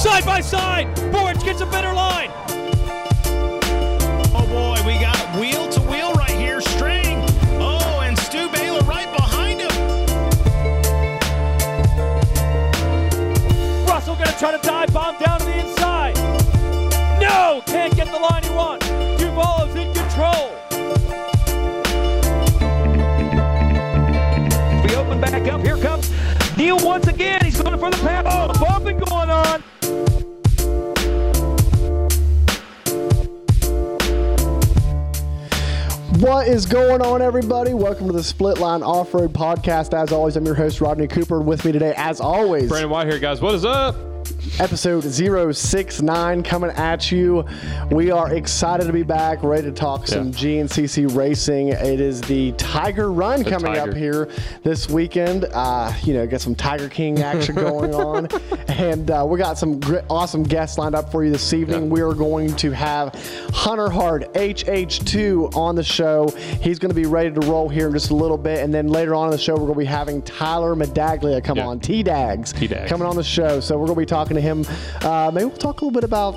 side by side. Borge gets a better line. Oh boy, we got wheel to wheel right here, string. Oh, and Stu Baylor right behind him. Russell gonna try to dive bomb down to the inside. No, can't get the line he wants. Duvall's in control. We open back up. Here comes Neil once again. He's going for the pass. What is going on, everybody? Welcome to the Split Line Off Road Podcast. As always, I'm your host, Rodney Cooper. With me today, as always, Brandon White here, guys. What is up? Episode 069 coming at you. We are excited to be back, ready to talk some GNCC racing. It is the Tiger Run coming Tiger. up here this weekend. Uh, you know, get some Tiger King action going on. And uh, we got some gr- awesome guests lined up for you this evening. Yeah. We are going to have Hunter Hart, HH2, on the show. He's going to be ready to roll here in just a little bit. And then later on in the show, we're going to be having Tyler Medaglia come Yeah. on, T-Dags, T-Dags. coming on the show. So we're going to be talking to him. Uh, maybe we'll talk a little bit about,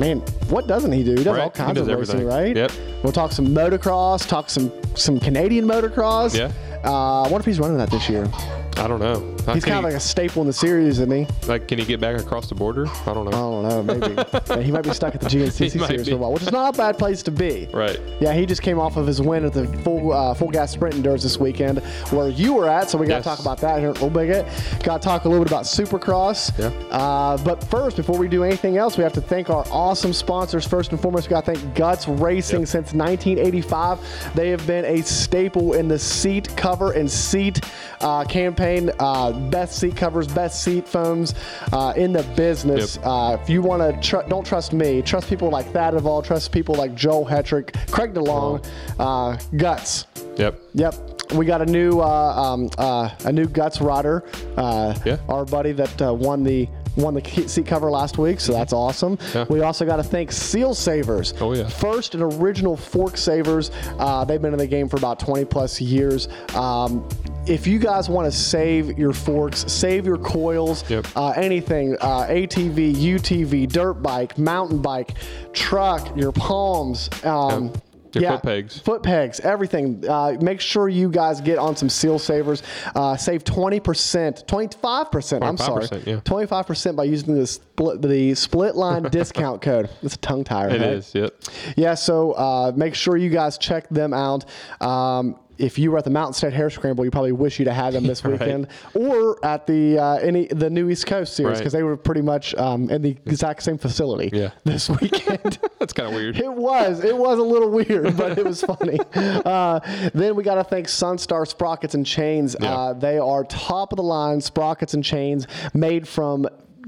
man, what doesn't he do? He does Right. all kinds does of racing, everything. right? Yep. We'll talk some motocross, talk some some Canadian motocross. Yeah. Uh, I wonder if he's running that this year. I don't know. He's kind of like a staple in the series, isn't he? like, can he get back across the border? I don't know. I don't know, maybe. Yeah, he might be stuck at the GNCC series be. for a while, which is not a bad place to be. Right. Yeah, he just came off of his win at the full uh, full gas sprint endurance this weekend, where you were at. So we got to Yes. talk about that here in a little bit. Got to talk a little bit about Supercross. Yeah. Uh, but first, before we do anything else, we have to thank our awesome sponsors. First and foremost, we got to thank Guts Racing. Yep. Since 1985, they have been a staple in the seat cover and seat uh, campaign. Uh, best seat covers, best seat foams uh, in the business. Yep. Uh, if you want to, tr- don't trust me. Trust people like Thad Duvall. Trust people like Joel Hetrick, Craig DeLong, uh, Guts. Yep. Yep. We got a new uh, um, uh, a new guts rider. Uh, Yeah. Our buddy that uh, won the won the seat cover last week, so that's awesome. Yeah. We also got to thank Seal Savers. Oh, yeah. First and original fork savers. Uh, they've been in the game for about 20 plus years. Um, if you guys want to save your forks, save your coils, Yep. uh, anything, uh, ATV, UTV, dirt bike, mountain bike, truck, your palms. Um, Yep. Your foot pegs. Foot pegs, everything. Uh, make sure you guys get on some seal savers. Uh, save 20%, 25%, I'm sorry. 25%, yeah. 25% by using the split, the split line discount code. It's a tongue tire. It right? is. Yep. Yeah, so uh, make sure you guys check them out. Um, if you were at the Mountain State Hare Scramble, you probably wish you'd have had them this Right. weekend, or at the uh, any the new East Coast series Right. because they were pretty much um, in the exact same facility Yeah. this weekend. That's kind of weird. It was. It was a little weird, but it was funny. Uh, then we got to thank Sunstar Sprockets and Chains. Yeah. Uh, they are top of the line sprockets and chains made from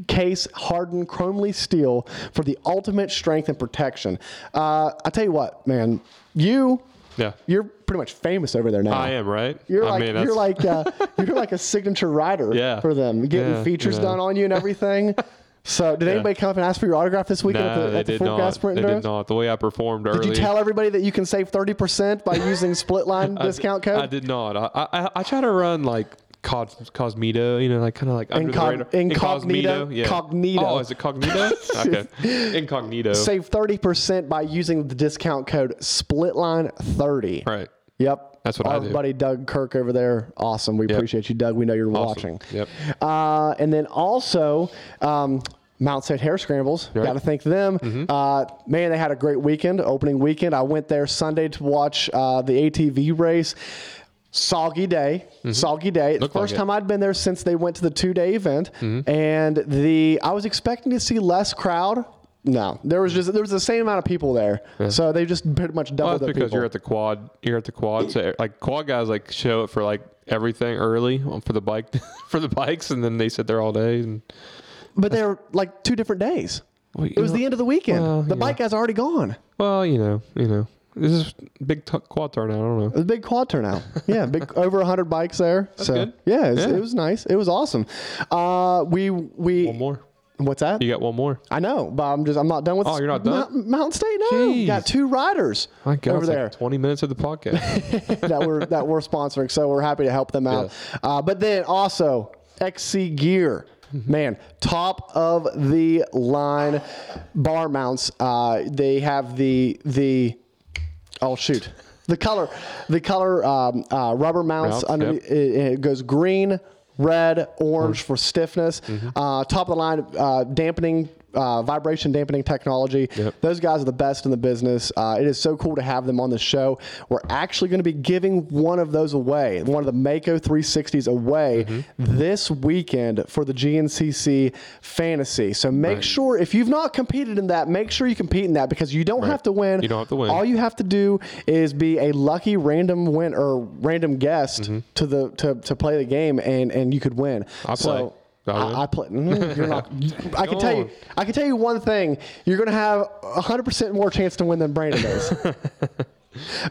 case hardened chromoly steel for the ultimate strength and protection. Uh, I tell you what, man, you. Yeah. You're pretty much famous over there now. I am right. You're I like mean, you're like uh, you're like a signature rider Yeah. for them, getting Yeah, features know. done on you and everything. So, did anybody come up and ask for your autograph this weekend No, at the, at the did. Gas Sprint They did not. The way I performed Did early. you tell everybody that you can save 30% by using split line discount code? I did not. I, I I try to run like cos, Cosmito, you know, like kind of like under the radar. incognito? Yeah. Cognito. Oh, is it cognito? okay. Incognito. Save 30% by using the discount code SPLITLINE30. Right. Yep. That's what I Our do. buddy Doug Kirk over there. Awesome. We Yep. appreciate you, Doug. We know you're Awesome. watching. Yep. Uh, and then also, um, Mount State Hare Scrambles. Right. Mm-hmm. Got to thank them. Uh, man, they had a great weekend, opening weekend. I went there Sunday to watch uh, the ATV race. Soggy day, soggy day. Mm-hmm. Looked like First it. Mm-hmm. time I'd been there since they went to the two day event, and the I was expecting to see less crowd. No, there was just there was the same amount of people there, so they just pretty much Well, doubled that's because people. you're at the quad. You're at the quad. So like quad guys like show up for like everything early for the bike for the bikes, and then they sit there all day. And but they're like two different days. Well, It was know- the end of the weekend. well, the yeah. bike guys are already gone. well, you know, you know, this is big t- quad turnout. I don't know. It was a big quad turnout. Yeah, big over hundred bikes there. so good. yeah, it was, Yeah. it was nice. It was awesome. Uh, we we One more. What's that? You got one more. I know, but I'm just I'm not done with. Oh, you're not done? Mount- Mountain State. No, Jeez. got two riders My God, over it's like there. 20 minutes of the podcast. that we're that we're sponsoring. So we're happy to help them out. Uh, but then also XC Gear. Man, top of the line bar mounts. Uh, they have the the oh shoot the color the color um, uh, rubber mounts Mounts, under yep. it, it goes green, red, orange for stiffness. Uh, top of the line uh, dampening. Uh, vibration dampening technology. Yep. Those guys are the best in the business. Uh, it is so cool to have them on the show. We're actually going to be giving one of those away, one of the Mako 360s away Mm-hmm. this weekend for the GNCC Fantasy. So make sure, if you've not competed in that, make sure you compete in that because you don't have to win. You don't have to win. All you have to do is be a lucky random win or random guest to the to, to play the game, and and you could win. Mm-hmm. I'll so, play. Win. I, I play. mm, You're not. I can Go tell you. I can tell you one thing. You're going to have 100% more chance to win than Brandon does.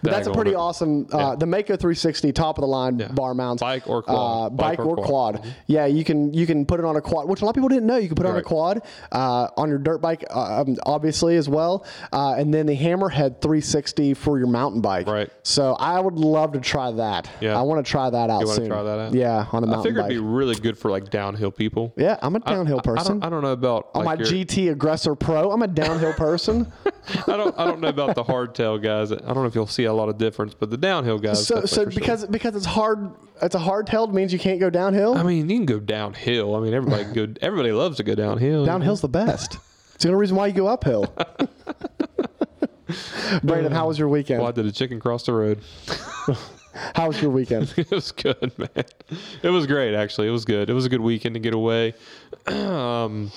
But that's a pretty awesome. Uh, Yeah. The Mako 360 top of the line Yeah. bar mounts, Bike or quad. uh, bike, Bike or quad. quad. Mm-hmm. Yeah, you can you can put it on a quad, which a lot of people didn't know. You can put it on a quad uh, on your dirt bike, uh, um, obviously as well, uh, and then the Hammerhead 360 for your mountain bike. Right. So I would love to try that. Yeah. I want to try that out You want to try that out? Yeah, on a I mountain bike. I figure bike. it'd be really good for like downhill people. yeah, I'm a downhill I- I, person. don't, I don't know about on like my your- GT Aggressor Pro, I'm a downhill person. I don't. I don't know about the hardtail guys. I don't know if you'll see a lot of difference, but the downhill guys. so so for sure. because because it's hard, it's a hard tailed means you can't go downhill. I mean, you can go downhill. I mean, everybody go. Everybody loves to go downhill. Downhill's the best. It's the only reason why you go uphill. Brandon, how was your weekend? Well, I did a chicken cross the road. How was your weekend? it was good, man. It was great, actually. It was good. It was a good weekend to get away. um,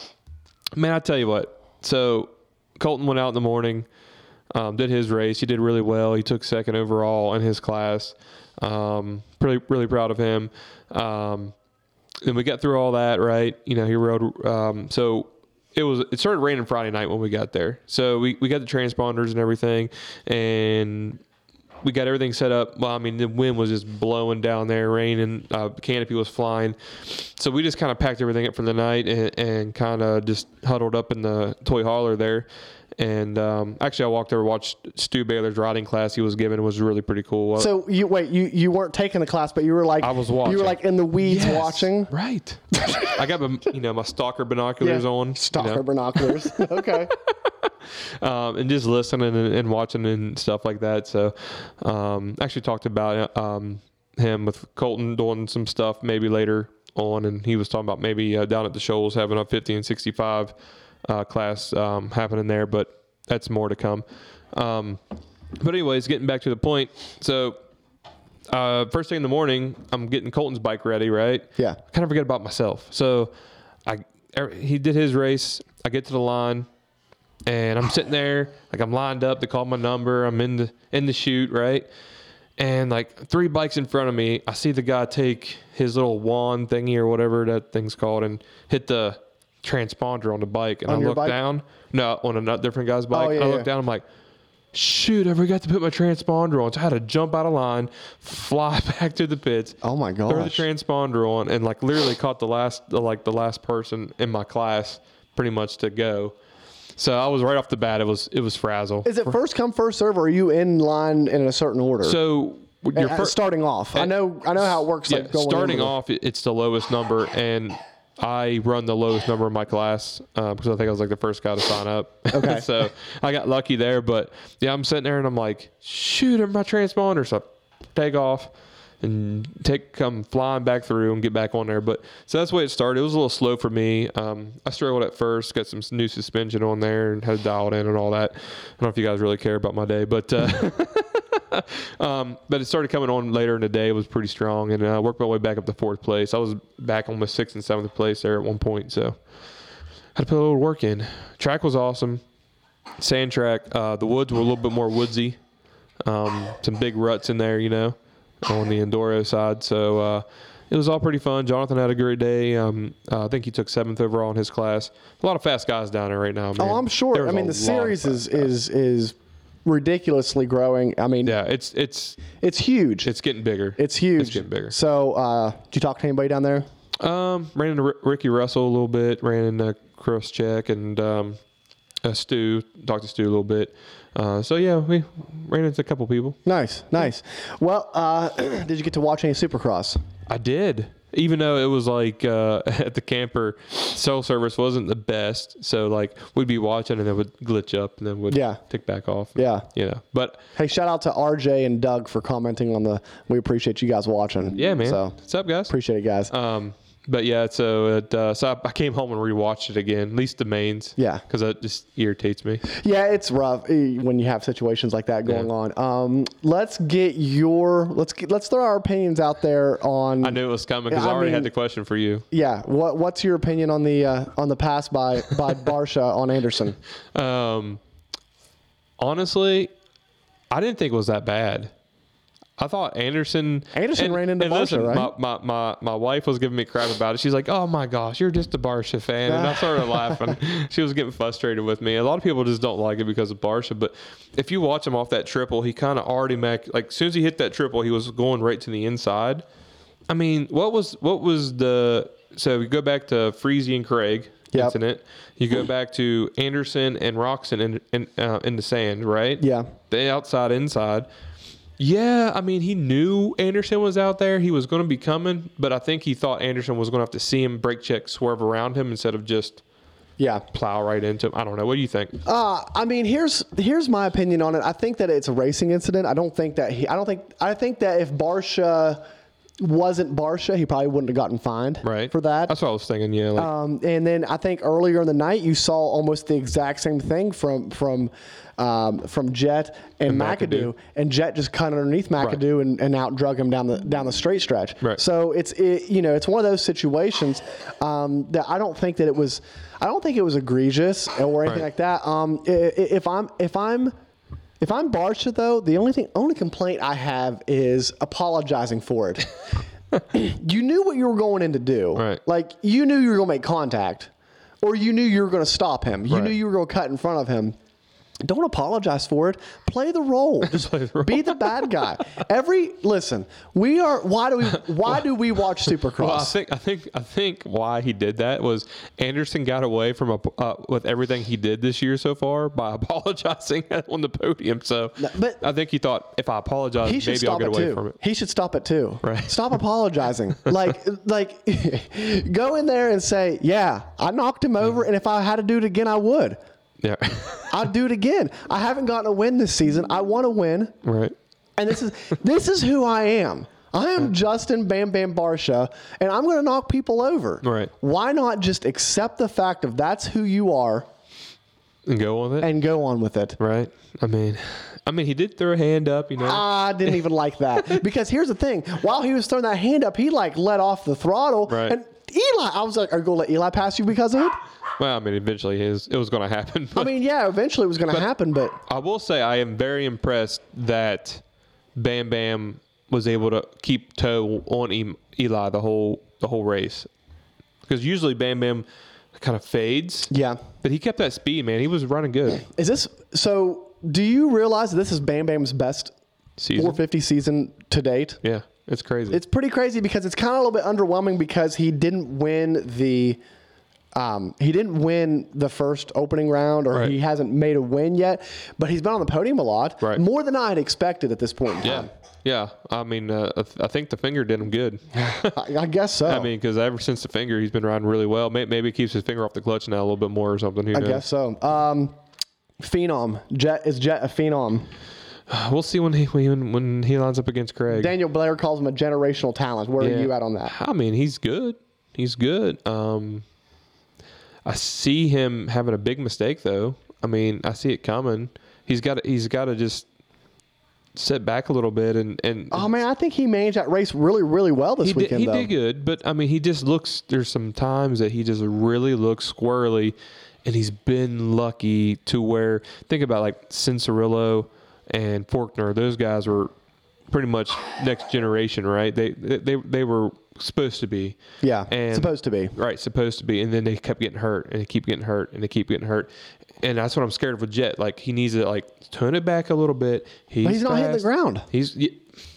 man, I tell you what. So Colton went out in the morning, um, did his race. He did really well. He took second overall in his class. Um, pretty, really proud of him. Um, and we got through all that, right? You know, he rode. Um, so it was. It started raining Friday night when we got there. So we, we got the transponders and everything, and we got everything set up. Well, I mean, the wind was just blowing down there, raining, uh, canopy was flying. So we just kind of packed everything up for the night and, and kind of just huddled up in the toy hauler there. And um, actually, I walked over, watched Stu Baylor's riding class he was giving. It was really pretty cool. So you wait, you you weren't taking the class, but you were like I was watching. You were like in the weeds Yes, watching. Right. I got my, you know, my stalker binoculars on. you Stalker know. binoculars. okay. um, and just listening and, and watching and stuff like that. So, um, actually talked about um, him with Colton doing some stuff maybe later on, and he was talking about maybe uh, down at the Shoals having a 50 and 65 uh, class um, happening there, but that's more to come. Um, but anyways, getting back to the point, so. Uh, first thing in the morning, I'm getting Colton's bike ready, right? Yeah. I kind of forget about myself. So, I er, he did his race. I get to the line, and I'm sitting there like I'm lined up. They call my number. I'm in the in the shoot, right? And like three bikes in front of me, I see the guy take his little wand thingy or whatever that thing's called and hit the transponder on the bike. And On I look bike? down, no, on a different guy's bike. Oh, yeah, I look yeah. down. I'm like, shoot, I forgot to put my transponder on. So I had to jump out of line, fly back to the pits. Oh my god! Throw the transponder on, and like literally caught the last, like the last person in my class, pretty much to go. So I was right off the bat. It was it was frazzle. Is it first come first serve, or are you in line in a certain order? so your Uh, first starting off, I know I know how it works. yeah, like going starting the- off, it's the lowest number, and I run the lowest number in my class uh, because I think I was like the first guy to sign up. Okay. so I got lucky there, but yeah, I'm sitting there and I'm like, shoot, my transponder. So I take off and take come flying back through and get back on there. But so that's the way it started. It was a little slow for me. Um, I struggled at first, got some new suspension on there and had to dial in and all that. I don't know if you guys really care about my day, but. Uh, Um, but it started coming on later in the day. It was pretty strong, and I uh, worked my way back up to fourth place. I was back on the sixth and seventh place there at one point, so had to put a little work in. Track was awesome, sand track. Uh, the woods were a little bit more woodsy, um, some big ruts in there, you know, on the Enduro side. So uh, it was all pretty fun. Jonathan had a great day. Um, uh, I think he took seventh overall in his class. A lot of fast guys down there right now. Man. Oh, I'm sure. I mean, the series is is is ridiculously growing. I mean, yeah, it's it's it's huge. it's getting bigger. It's huge. It's getting bigger. So, uh, did you talk to anybody down there? Um, ran into R- Ricky Russell a little bit. Ran into Chris Check and um, uh, Stu. Talked to Stu a little bit. Uh, so yeah, we ran into a couple people. Nice, nice. Well, uh, did you get to watch any Supercross? I did. Even though it was like uh, at the camper, cell service wasn't the best, so like we'd be watching and it would glitch up and then would Yeah. tick back off. Yeah. you know. But Hey, shout out to RJ and Doug for commenting on the. We appreciate you guys watching. yeah, man. So What's up, guys? appreciate it, guys. Um, but yeah, so it, uh, so I, I came home and rewatched it again, at least the mains. Yeah. because that just irritates me. Yeah, it's rough eh, when you have situations like that going Yeah. on. Um, let's get your let's get, let's throw our opinions out there on. I knew it was coming because I, I already mean- had the question for you. Yeah, what what's your opinion on the uh, on the pass by by Barcia on Anderson? Um, honestly, I didn't think it was that bad. I thought Anderson. Anderson ran into Barcia, listen, right? My, my, my, my wife was giving me crap about it. She's like, "Oh my gosh, you're just a Barcia fan," and I started laughing. She was getting frustrated with me. A lot of people just don't like it because of Barcia, but if you watch him off that triple, he kind of already make like as soon as he hit that triple, he was going right to the inside. I mean, what was what was the so we go back to Freezy and Craig Yep. incident. You go back to Anderson and Roczen in in, uh, in the sand, right? Yeah. The outside inside. Yeah, I mean, he knew Anderson was out there. He was going to be coming, but I think he thought Anderson was going to have to see him brake check, swerve around him instead of just Yeah. plow right into him. I don't know. What do you think? Uh, I mean, here's here's my opinion on it. I think that it's a racing incident. I don't think that he. I don't think. I think that if Barcia wasn't Barcia, he probably wouldn't have gotten fined right for that. That's what I was thinking. Yeah, like, Um, and then I think earlier in the night you saw almost the exact same thing from from um, from Jett and, And McAdoo. McAdoo. and Jett just cut underneath McAdoo and, and out drug him down the down the straight stretch. Right. So it's it, you know it's one of those situations um, that I don't think that it was I don't think it was egregious or anything Right. like that. Um, if I'm if I'm if I'm Barcia though, the only thing only complaint I have is apologizing for it. you knew what you were going in to do. Right. Like you knew you were going to make contact, or you knew you were going to stop him. You Right. knew you were going to cut in front of him. Don't apologize for it. Play the role. Just Play the role. be the bad guy. Every listen, we are. Why do we? Why do we watch Supercross? Well, I think I think I think why he did that was Anderson got away from a, uh, with everything he did this year so far by apologizing on the podium. So, but- I think he thought if I apologize, maybe I'll get away too. from it. He should stop it too. Right. Stop apologizing. like, like, go in there and say, "Yeah, I knocked him over, and if I had to do it again, I would. Yeah, I'd do it again. I haven't gotten a win this season. I want to win, right. and this is this is who I am. I am Justin Bam Bam Barcia, and I'm going to knock people over. Right. Why not just accept the fact of that's who you are And go on with it. and go on with it? right. I mean, I mean, he did throw a hand up. You know. I didn't even like that because here's the thing: while he was throwing that hand up, he like let off the throttle, Right. and Eli. I was like, "Are you gonna let Eli pass you because of it?" well, I mean, eventually his, it was going to happen. I mean, yeah, eventually it was gonna happen, but I will say I am very impressed that Bam Bam was able to keep toe on Eli the whole the whole race. Because usually Bam Bam kind of fades. yeah. But he kept that speed, man. He was running good. Is this so? Do you realize that this is Bam Bam's best Season. 450 season to date? Yeah, it's crazy. It's pretty crazy because it's kind of a little bit underwhelming because he didn't win the. Um, he didn't win the first opening round, or Right. he hasn't made a win yet. But he's been on the podium a lot, Right. more than I had expected at this point in yeah, time. yeah. I mean, uh, I th- I think the finger did him good. I, I guess so. I mean, because ever since the finger, he's been riding really well. Maybe, maybe he keeps his finger off the clutch now a little bit more or something. I guess so. Um, phenom. Jett is Jett a phenom. We'll see when he when, when he lines up against Craig. Daniel Blair calls him a generational talent. Where Yeah. are you at on that? I mean, he's good. He's good. Um, I see him having a big mistake though. I mean, I see it coming. He's got to, he's got to just sit back a little bit and and Oh man, I think he managed that race really, really well this he did, weekend. he though. did good, but I mean, he just looks. There's some times that he just really looks squirrely, and he's been lucky to where think about like Cianciarulo and Forkner. Those guys were pretty much next generation, right? They they they were supposed to be. Yeah, and supposed to be. Right, supposed to be, and then they kept getting hurt, and they keep getting hurt, and they keep getting hurt, and that's what I'm scared of with Jett. Like he needs to like tone it back a little bit. He's, But he's not hitting the ground. He's,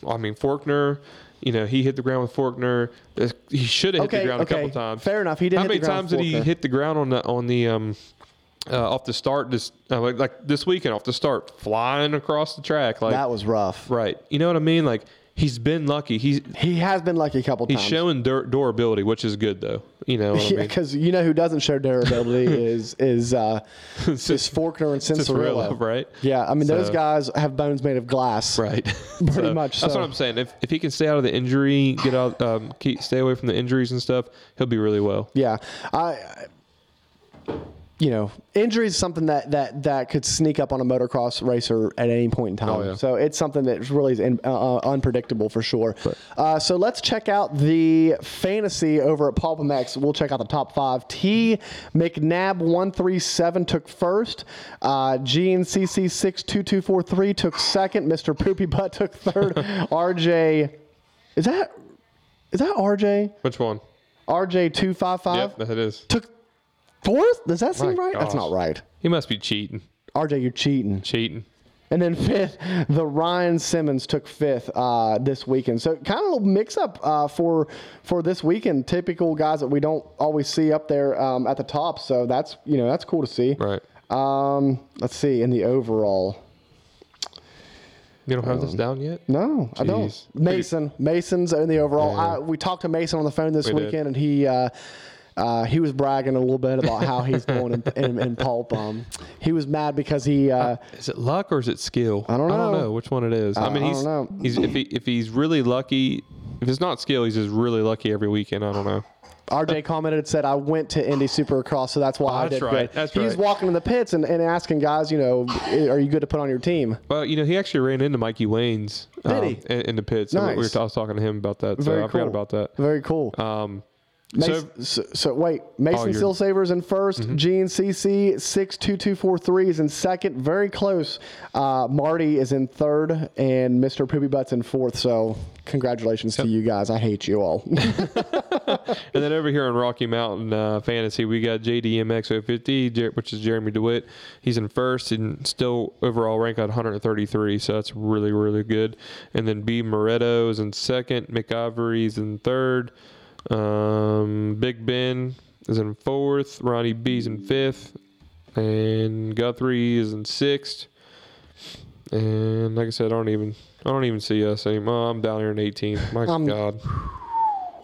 I mean, Forkner You know, he hit the ground with Forkner. Uh, He should have hit Okay, the ground okay. a couple times. Fair enough. He did How hit many the ground times did he hit the ground on the on the um uh, off the start? This uh, like, like this weekend off the start, flying across the track. Like that was rough. right. You know what I mean? Like he's been lucky. He's He has been lucky a couple times. he's times. showing dur- durability, which is good though. You know I Yeah, because you know who doesn't show durability is is uh, is Forkner and Cianciarulo. right? Yeah, I mean those guys have bones made of glass. Right. Pretty So, much That's so. what I'm saying. If, if he can stay out of the injury, get out, um, keep, stay away from the injuries and stuff, he'll be really well. Yeah, I, I- you know, injury is something that that that could sneak up on a motocross racer at any point in time. Oh, yeah. So it's something that really is in, uh, uh, unpredictable for sure. Uh, so let's check out the fantasy over at PulpMX. We'll check out the top five. T McNabb one three seven took first. Uh, GNCC six two two four three took second. Mister Poopy Butt took third. RJ, is that is that RJ? Which one? RJ two five five Yep, that is. took fourth. Does that seem My right? That's gosh. not right. He must be cheating. RJ, you're cheating. Cheating. And then fifth, the Ryan Simmons took fifth uh, this weekend. So kind of a mix up uh, for for this weekend. Typical guys that we don't always see up there um, at the top. So that's you know that's cool to see. Right. Um, let's see in the overall. You don't have this down yet? No, I don't. Mason, Mason's in the overall. Yeah. I, we talked to Mason on the phone this We did. weekend, and he uh, uh, he was bragging a little bit about how he's doing in, in, in pulp. Um, he was mad because he. Uh, Is it luck or is it skill? I don't know. I don't know. know which one it is. I I mean, don't he's, know. he's if he if he's really lucky, if it's not skill, he's just really lucky every weekend. I don't know. RJ commented and said, "I went to Indy Supercross, so that's why Oh, I that's did right. good." That's He's right. walking in the pits and, and asking guys, you know, "Are you good to put on your team?" Well, you know, he actually ran into Mikey Wayne's Did um, he? in, in the pits. So we were Nice. I was talking to him about that. So Very I forgot about that. Very cool. Um, Mason, so, so wait, Mason you're- Seal Savers in 1st GNCC six two two four three is in second, very close. Uh, Marty is in third, and Mister Poopy Butts in fourth. So congratulations to you guys. I hate you all. And then over here on Rocky Mountain uh, Fantasy, we got JDMX 050, Jer- which is Jeremy DeWitt. He's in first and still overall rank at 133, so that's really, really good. And then B. Moretto is in second, McIvory's in third, um, Big Ben is in fourth, Ronnie B's in fifth, and Guthrie is in sixth. And like I said, I don't even I don't even see us anymore. I'm down here in 18th. My I'm God.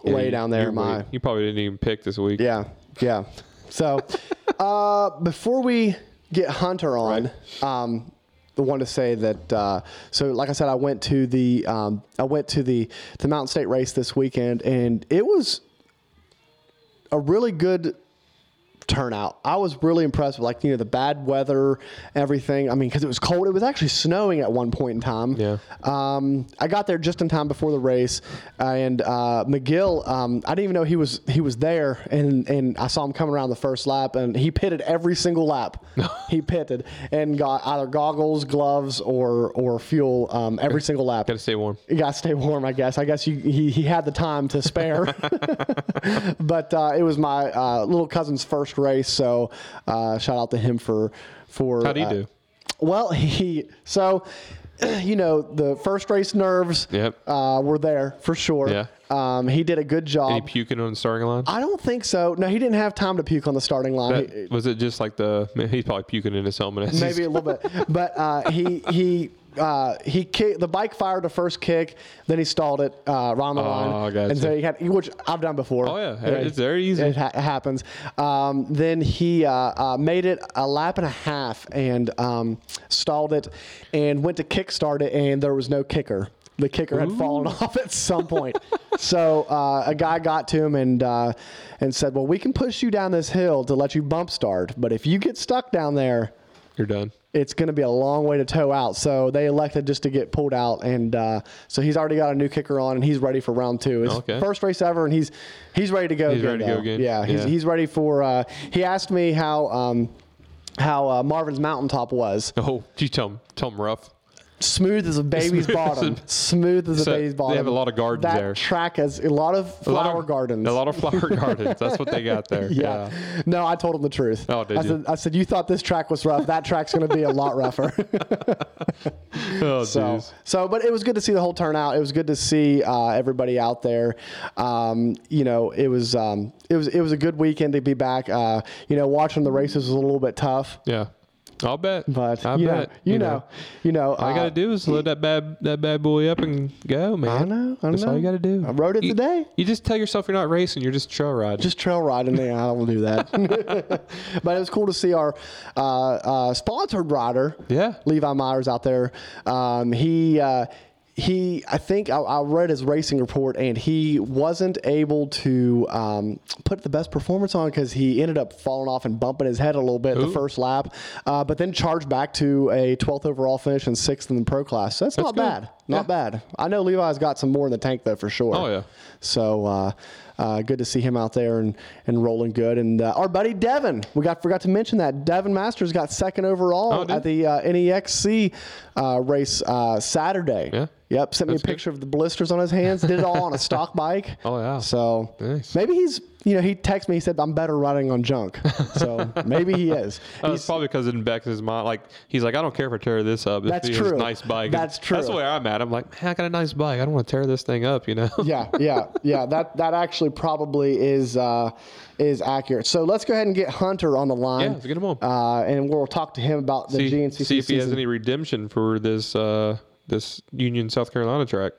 Way you- down there, you my You probably didn't even pick this week. Yeah, yeah. So, uh, before we get Hunter on, um, I want to say that. Uh, so, like I said, I went to the um, I went to the the Mountain State race this weekend, and it was a really good turnout. I was really impressed with like you know the bad weather, everything. I mean, because it was cold. It was actually snowing at one point in time. Yeah. Um, I got there just in time before the race, and uh, McGill. Um, I didn't even know he was he was there, and and I saw him coming around the first lap, and he pitted every single lap. he pitted and got either goggles, gloves, or or fuel um, every single lap. Got to stay warm. You gotta stay warm, I guess. I guess you, he he had the time to spare, but uh, it was my uh, little cousin's first race, so uh, shout out to him for for. How'd he uh, do? Well, he so you know the first race nerves. Yep. uh, were there for sure. Yeah. um, he did a good job. Any job. puking on the starting line? I don't think so. No, he didn't have time to puke on the starting line. He- was it just like the? man, He's probably puking in his helmet. maybe a little bit. But uh, he he uh, he kicked, the bike fired the first kick, then he stalled it uh, on the Oh, line, gotcha. and so he had which I've done before. Oh, yeah. It's very easy. It ha- happens. Um, then he uh, uh, made it a lap and a half and um, stalled it, and went to kickstart it, and there was no kicker. The kicker had fallen off at some point. so uh, a guy got to him and uh, and said, "Well, we can push you down this hill to let you bump start, but if you get stuck down there." You're done. It's going to be a long way to tow out. So they elected just to get pulled out, and uh, so he's already got a new kicker on, and he's ready for round two. His Okay. first race ever, and he's he's ready to go. He's again, ready to go again? Yeah, he's, Yeah. he's ready for. Uh, he asked me how um, how uh, Marvin's mountaintop was. Oh, you tell him, tell him rough. Smooth as a baby's bottom. Smooth as a baby's bottom. they have a lot of gardens that there. track has a lot of A lot flower of- gardens. A lot of flower gardens. That's what they got there. yeah. No, I told him the truth. Oh, did I you? Said, I said, you thought this track was rough. That track's going to be a lot rougher. Oh, So, jeez. so, but it was good to see the whole turnout. It was good to see uh, everybody out there. Um, you know, it was um, it was it was a good weekend to be back. Uh, you know, watching the races was a little bit tough, Yeah. I'll bet. but I you bet. know, you, know, you know, All uh, gotta do is load that bad that bad boy up and go, man. I know, I That's all know. you gotta do. I rode it You- today. You just tell yourself you're not racing. You're just trail riding. Just trail riding. Yeah, I don't do that. but it was cool to see our uh, uh, sponsored rider, Yeah. Levi Myers, out there. Um, he. He, I think I, I read his racing report, and he wasn't able to um, put the best performance on because he ended up falling off and bumping his head a little bit in the first lap, uh, but then charged back to a 12th overall finish and sixth in the pro class. So that's, not good. bad. Not Yeah. bad. I know Levi's got some more in the tank though, for sure. Oh, yeah. So uh, uh, good to see him out there and, and rolling good. And uh, our buddy Devin, we got forgot to mention that Devin Masters got second overall Oh, at the uh, NEXC uh, race uh, Saturday. Yeah. Yep. Sent me a That's good. picture of the blisters on his hands. Did it all on a stock bike. Oh, yeah. So Nice. maybe he's you know he texted me. He said I'm better riding on junk. So maybe he is. He's- it's probably because in Bex's mind, like he's like, I don't care if I tear this up. If That's true. nice bike. That's true. That's the way I'm at. I'm like, man, I got a nice bike. I don't want to tear this thing up, you know. yeah, yeah, yeah. That that actually probably is uh, is accurate. So let's go ahead and get Hunter on the line. Yeah, let's get him on. Uh, and we'll talk to him about the see, GNCC see if he has any redemption for this uh, this Union, South Carolina track.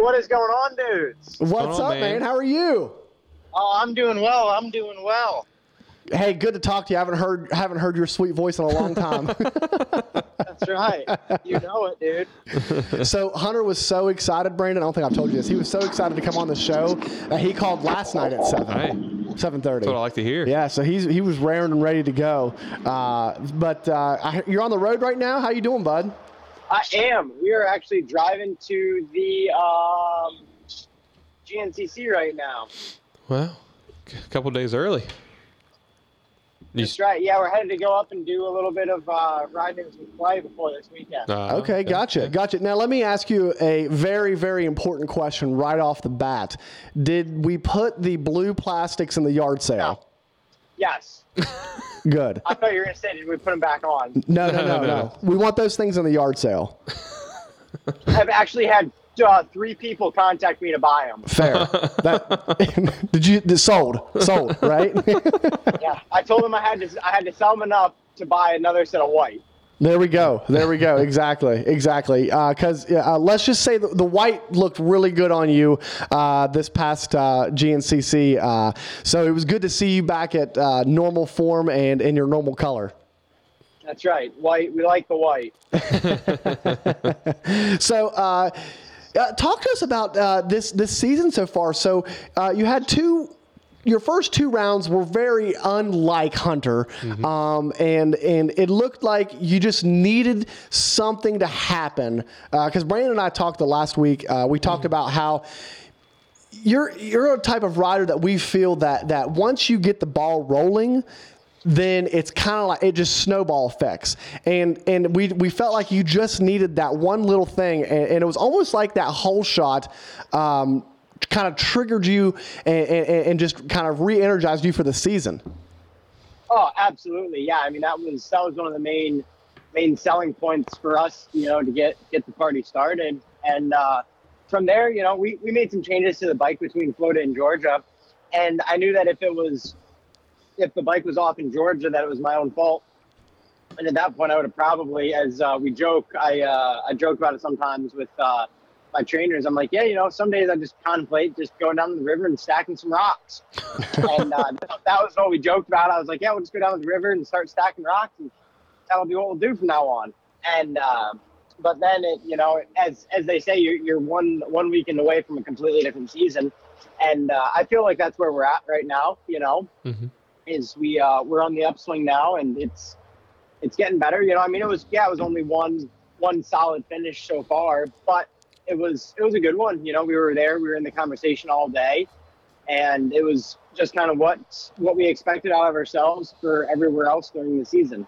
What is going on, dudes? What's on, up, man? man? How are you? Oh, I'm doing well. I'm doing well. Hey, good to talk to you. I haven't heard haven't heard your sweet voice in a long time. That's right. you know it, dude. so Hunter was so excited, Brandon. I don't think I've told you this. He was so excited to come on the show that he called last night at seven, Hey, seven thirty. that's what I like to hear. Yeah, so he's he was raring and ready to go. Uh, but uh, I, you're on the road right now. How you doing, bud? I am. We are actually driving to the um, GNCC right now. Well, a couple days early. You That's right. Yeah, we're headed to go up and do a little bit of uh, riding some play before this weekend. Uh, Okay, gotcha, gotcha. Now let me ask you a very, very important question right off the bat. Did we put the blue plastics in the yard sale? Yes. Good. I thought you were going to say, did we put them back on? No, no, no, No, no. no. We want those things in the yard sale. I've actually had uh, three people contact me to buy them. Fair. That did you sold sold right? Yeah, I told them I had to. I had to sell them enough to buy another set of white. There we go. There we go. Exactly. Exactly. Because uh, let's just say the, the white looked really good on you uh, this past uh, GNCC. Uh, so it was good to see you back at uh, normal form and in your normal color. That's right. White. We like the white. So, uh, uh, talk to us about uh, this this season so far. So, uh, you had two. Your first two rounds were very unlike Hunter, um, and and it looked like you just needed something to happen. Because Brandon and I talked the last week. Uh, we talked about how you're you're a type of rider that we feel that that once you get the ball rolling then it's kind of like it just snowball effects and and we we felt like you just needed that one little thing and, and it was almost like that whole shot um, kind of triggered you and, and, and just kind of re-energized you for the season Oh, absolutely. Yeah. I mean, that was that was one of the main main selling points for us, you know, to get get the party started. And uh, from there, you know, we, we made some changes to the bike between Florida and Georgia. And I knew that if it was if the bike was off in Georgia, that it was my own fault. And at that point, I would have probably, as uh, we joke, I uh, I joke about it sometimes with uh, my trainers. I'm like, yeah, you know, some days I just contemplate just going down the river and stacking some rocks. and uh, that was what we joked about. I was like, yeah, we'll just go down the river and start stacking rocks, and that'll be what we'll do from now on. And uh, but then it, you know, as as they say, you're you're one one weekend away from a completely different season, and uh, I feel like that's where we're at right now. You know, Mhm. is we uh, we're on the upswing now, and it's it's getting better. You know, I mean, it was yeah, it was only one one solid finish so far, but it was it was a good one. You know, we were there, we were in the conversation all day, and it was just kind of what what we expected out of ourselves for everywhere else during the season.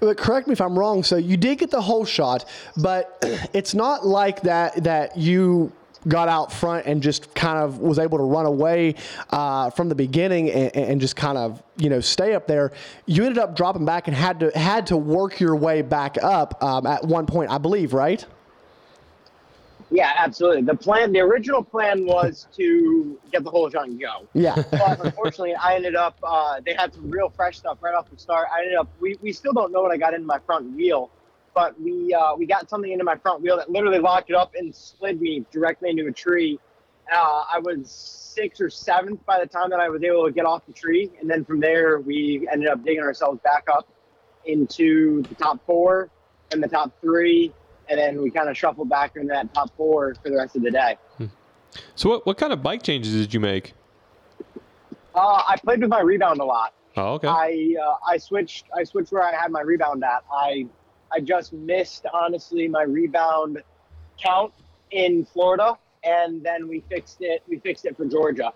But correct me if I'm wrong. So you did get the whole shot, but it's not like that that you got out front and just kind of was able to run away uh, from the beginning and, and, just kind of you know stay up there. You ended up dropping back and had to had to work your way back up um, at one point, I believe, right? Yeah, absolutely. The plan, the original plan was to get the whole and go. Yeah. but unfortunately, I ended up. Uh, they had some real fresh stuff right off the start. I ended up. We, we still don't know what I got into my front wheel, but we uh, we got something into my front wheel that literally locked it up and slid me directly into a tree. Uh, I was sixth or seventh by the time that I was able to get off the tree, and then from there we ended up digging ourselves back up into the top four and the top three and then we kind of shuffled back in that top four for the rest of the day. Hmm. So what what kind of bike changes did you make? Uh, I played with my rebound a lot. Oh, okay. I uh, I switched I switched where I had my rebound at. I I just missed honestly my rebound count in Florida, and then we fixed it. We fixed it for Georgia.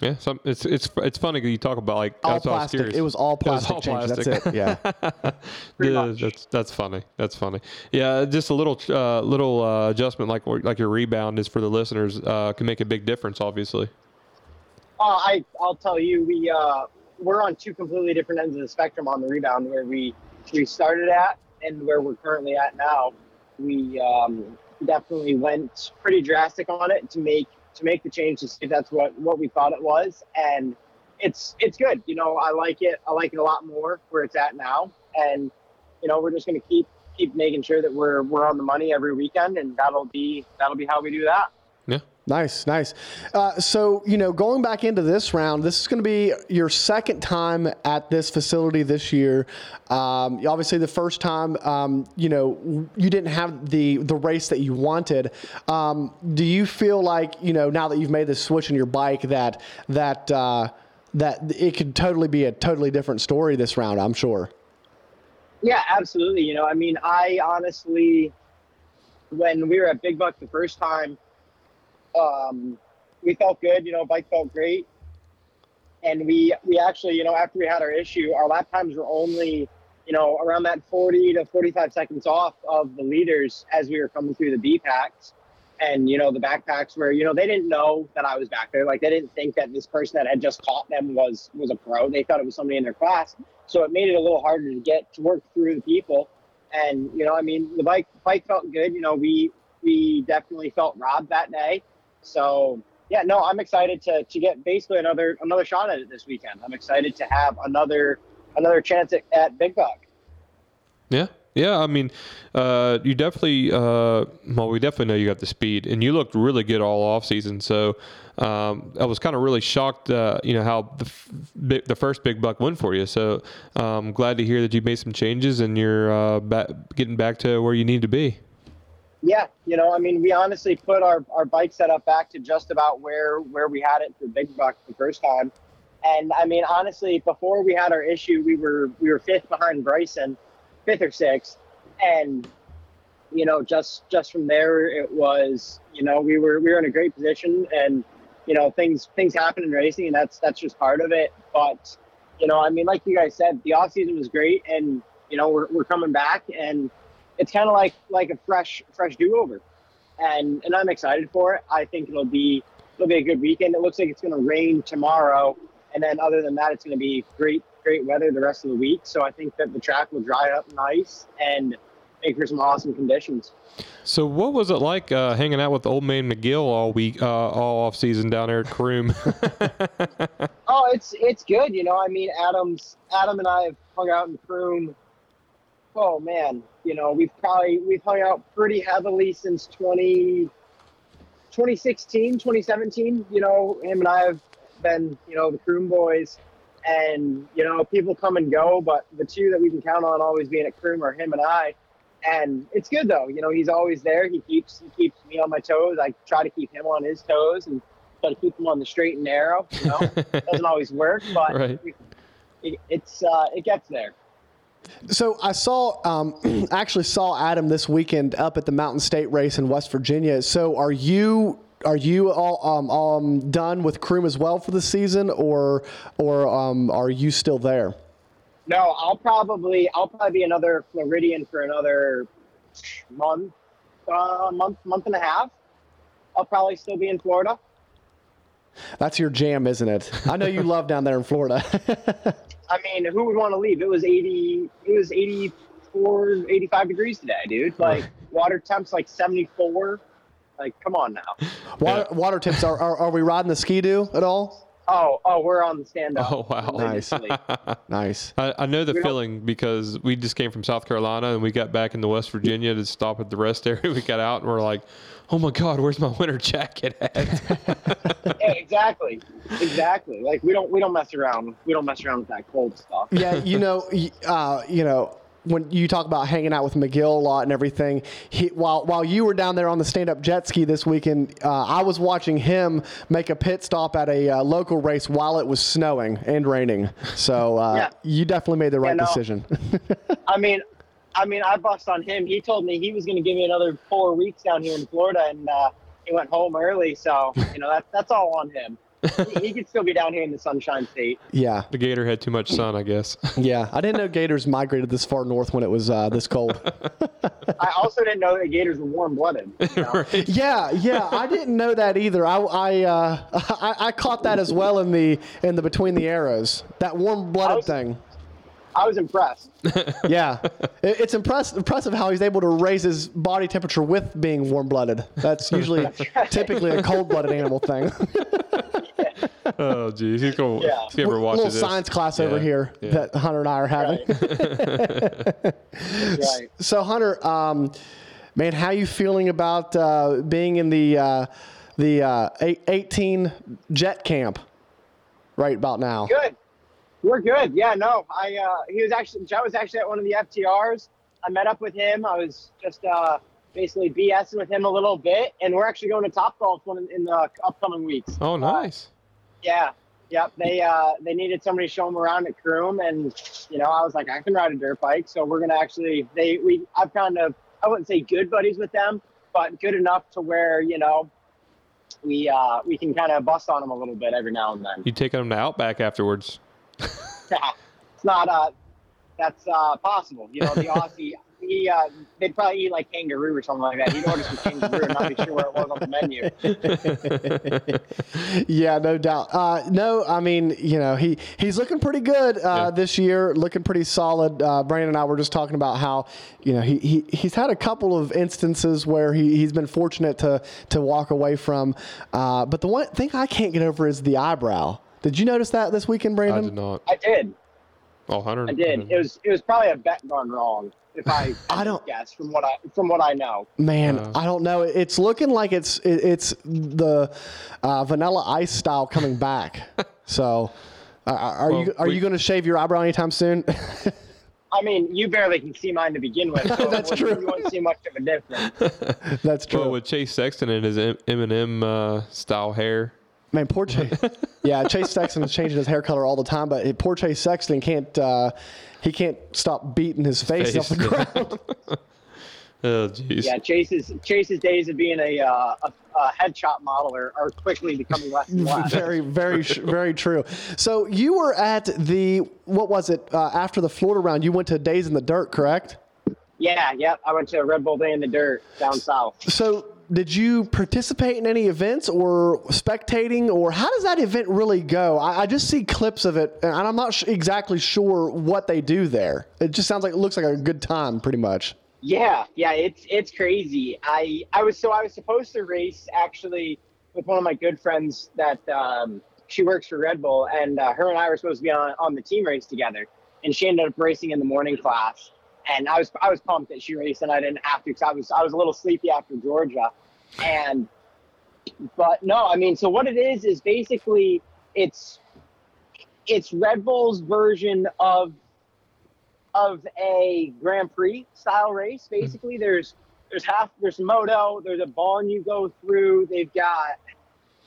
Yeah, some, it's it's it's funny you talk about like all plastic. It was all plastic. Was all plastic. That's it. Yeah. yeah that's that's funny. That's funny. Yeah, just a little uh, little uh, adjustment like like your rebound is for the listeners uh, can make a big difference. Obviously. Uh, I I'll tell you we uh, we're on two completely different ends of the spectrum on the rebound where we we started at and where we're currently at now. We um, definitely went pretty drastic on it to make to make the change to see if that's what what we thought it was, and it's it's good. You know, I like it. I like it a lot more where it's at now, and you know, we're just going to keep keep making sure that we're we're on the money every weekend, and that'll be that'll be how we do that. Nice, nice. Uh, so, you know, going back into this round, this is going to be your second time at this facility this year. Um, obviously, the first time, um, you know, you didn't have the the race that you wanted. Um, do you feel like, you know, now that you've made the switch in your bike, that that uh, that it could totally be a totally different story this round? I'm sure. Yeah, absolutely. You know, I mean, I honestly, when we were at Big Buck the first time um, we felt good. You know, bike felt great, and we we actually, you know, after we had our issue, our lap times were only, you know, around that 40 to 45 seconds off of the leaders as we were coming through the B packs. And you know the backpacks where you know they didn't know that I was back there. Like they didn't think that this person that had just caught them was was a pro. They thought it was somebody in their class. So it made it a little harder to get to work through the people. And you know, I mean, the bike bike felt good. You know, we we definitely felt robbed that day. So yeah, no, I'm excited to to get basically another another shot at it this weekend. I'm excited to have another another chance at, at Big Buck. Yeah. Yeah, I mean, uh, you definitely, uh, well, we definitely know you got the speed, and you looked really good all off season. So um, I was kind of really shocked, uh, you know, how the, f- the first big buck went for you. So I'm um, glad to hear that you made some changes and you're uh, back, getting back to where you need to be yeah, you know, I mean, we honestly put our, our bike setup back to just about where where we had it for Big Buck the first time. And I mean, honestly, before we had our issue, we were we were fifth behind Bryson, fifth or sixth, and you know, just just from there, it was you know we were we were in a great position, and you know things things happen in racing, and that's that's just part of it. But you know, I mean, like you guys said, the off season was great, and you know we're we're coming back, and it's kind of like like a fresh fresh do over, and and I'm excited for it. I think it'll be it'll be a good weekend. It looks like it's going to rain tomorrow, and then other than that, it's going to be great great weather the rest of the week. So I think that the track will dry up nice and make for some awesome conditions. So, what was it like uh, hanging out with Old Man McGill all week, uh, all off season down there at Croom? oh, it's it's good. You know, I mean, Adams, Adam and I have hung out in Croom oh man, you know, we've probably we've hung out pretty heavily since 20, 2016, 2017. You know, him and I have been, you know, the Croom boys, and you know, people come and go, but the two that we can count on always being at Croom are him and I. And it's good though, you know, he's always there. He keeps he keeps me on my toes. I try to keep him on his toes and try to keep him on the straight and narrow. You know, doesn't always work, but right. it, it's uh, it gets there. So I saw, um, actually saw Adam this weekend up at the Mountain State race in West Virginia. So are you are you all um, um, done with Croom as well for the season, or or um, are you still there? No, I'll probably I'll probably be another Floridian for another month, uh, month, month and a half. I'll probably still be in Florida. That's your jam, isn't it? I know you love down there in Florida. I mean, who would want to leave? It was 80, it was 84, 85 degrees today, dude. Like water temps like 74. Like, come on now. water, water tips. Are, are are we riding the ski-doo at all? Oh, oh, we're on the stand up. Oh, wow. Nice. Nice. I, I know the We don't- feeling because we just came from South Carolina and we got back into West Virginia to stop at the rest area. We got out and we're like, oh my God, where's my winter jacket at? Yeah, exactly, exactly. Like we don't we don't mess around. We don't mess around with that cold stuff. yeah, you know, uh, you know, when you talk about hanging out with McGill a lot and everything, he, while while you were down there on the stand-up jet ski this weekend, uh, I was watching him make a pit stop at a uh, local race while it was snowing and raining. So uh, Yeah. you definitely made the right no. decision. I mean, I mean, I bust on him. He told me he was going to give me another four weeks down here in Florida, and uh, he went home early. So you know that that's all on him. he, he could still be down here in the Sunshine State. yeah, the gator had too much sun, I guess. yeah. I didn't know gators migrated this far north when it was uh, this cold. I also didn't know that gators were warm blooded. You know? Yeah, yeah, I didn't know that either. I, I, uh, I, I caught that as well in the in the between the arrows. That warm blooded was- thing. I was impressed. Yeah, It- it's impress- impressive how he's able to raise his body temperature with being warm blooded. That's usually typically a cold blooded animal thing. oh, geez. He's going Yeah. if he ever little watches this. science class over here yeah. that Hunter and I are having. Right. So Hunter, um, man, how you feeling about uh, being in the uh, the uh, eight- 18 Jett camp right about now? Good. We're good. Yeah, no. I uh he was actually Joe was actually at one of the FTRs. I met up with him. I was just uh basically BSing with him a little bit, and we're actually going to Top Golf one in, the upcoming weeks. Oh, nice. Yeah. Yep. They uh they needed somebody to show them around at Croom and you know, I was like, I can ride a dirt bike, so we're gonna actually they we I've kind of I wouldn't say good buddies with them, but good enough to where, you know, we uh we can kind of bust on them a little bit every now and then. You taking them to Outback afterwards? it's not uh that's uh possible. You know, the Aussie he uh they'd probably eat like kangaroo or something like that. He'd order some kangaroo and not be sure where it was on the menu. Yeah, no doubt. Uh, no, I mean, you know, he he's looking pretty good uh, Yeah. this year, looking pretty solid. Uh, Brandon and I were just talking about how, you know, he, he he's had a couple of instances where he he's been fortunate to to walk away from. Uh, but the one thing I can't get over is the eyebrow. Did you notice that this weekend, Brandon? I did not. I did. Oh, Hunter. I did. It was it was probably a bet gone wrong. If I, I don't- guess from what I from what I know. Man, Uh, I don't know. It's looking like it's it, it's the uh, vanilla ice style coming back. so, uh, are Well, you are we- you going to shave your eyebrow anytime soon? I mean, you barely can see mine to begin with. So That's true. You won't see much of a difference. That's true. Well, with Chase Sexton and his Eminem uh, style hair. Man, poor Chase. yeah, Chase Sexton is changing his hair color all the time, but poor Chase Sexton can't. Uh, he can't stop beating his face, face. off the ground. Oh, jeez. Yeah, Chase's Chase's days of being a uh, a, a headshot model are, are quickly becoming less and less. very, very, sh- very true. So you were at the what was it uh, after the Florida round? You went to Days in the Dirt, correct? Yeah, yep. I went to Red Bull Day in the Dirt down south. So did you participate in any events or spectating, or how does that event really go? I, I just see clips of it, and I'm not sh- exactly sure what they do there. It just sounds like it looks like a good time, pretty much. Yeah, yeah, it's it's crazy. I I was so I was supposed to race actually with one of my good friends that um, she works for Red Bull, and uh, her and I were supposed to be on on the team race together, and she ended up racing in the morning class, and I was I was pumped that she raced and I didn't have to because I was I was a little sleepy after Georgia, and but no, I mean, so what it is is basically it's it's Red Bull's version of of a Grand Prix style race. Mm-hmm. Basically, there's there's half there's moto, there's a barn you go through. They've got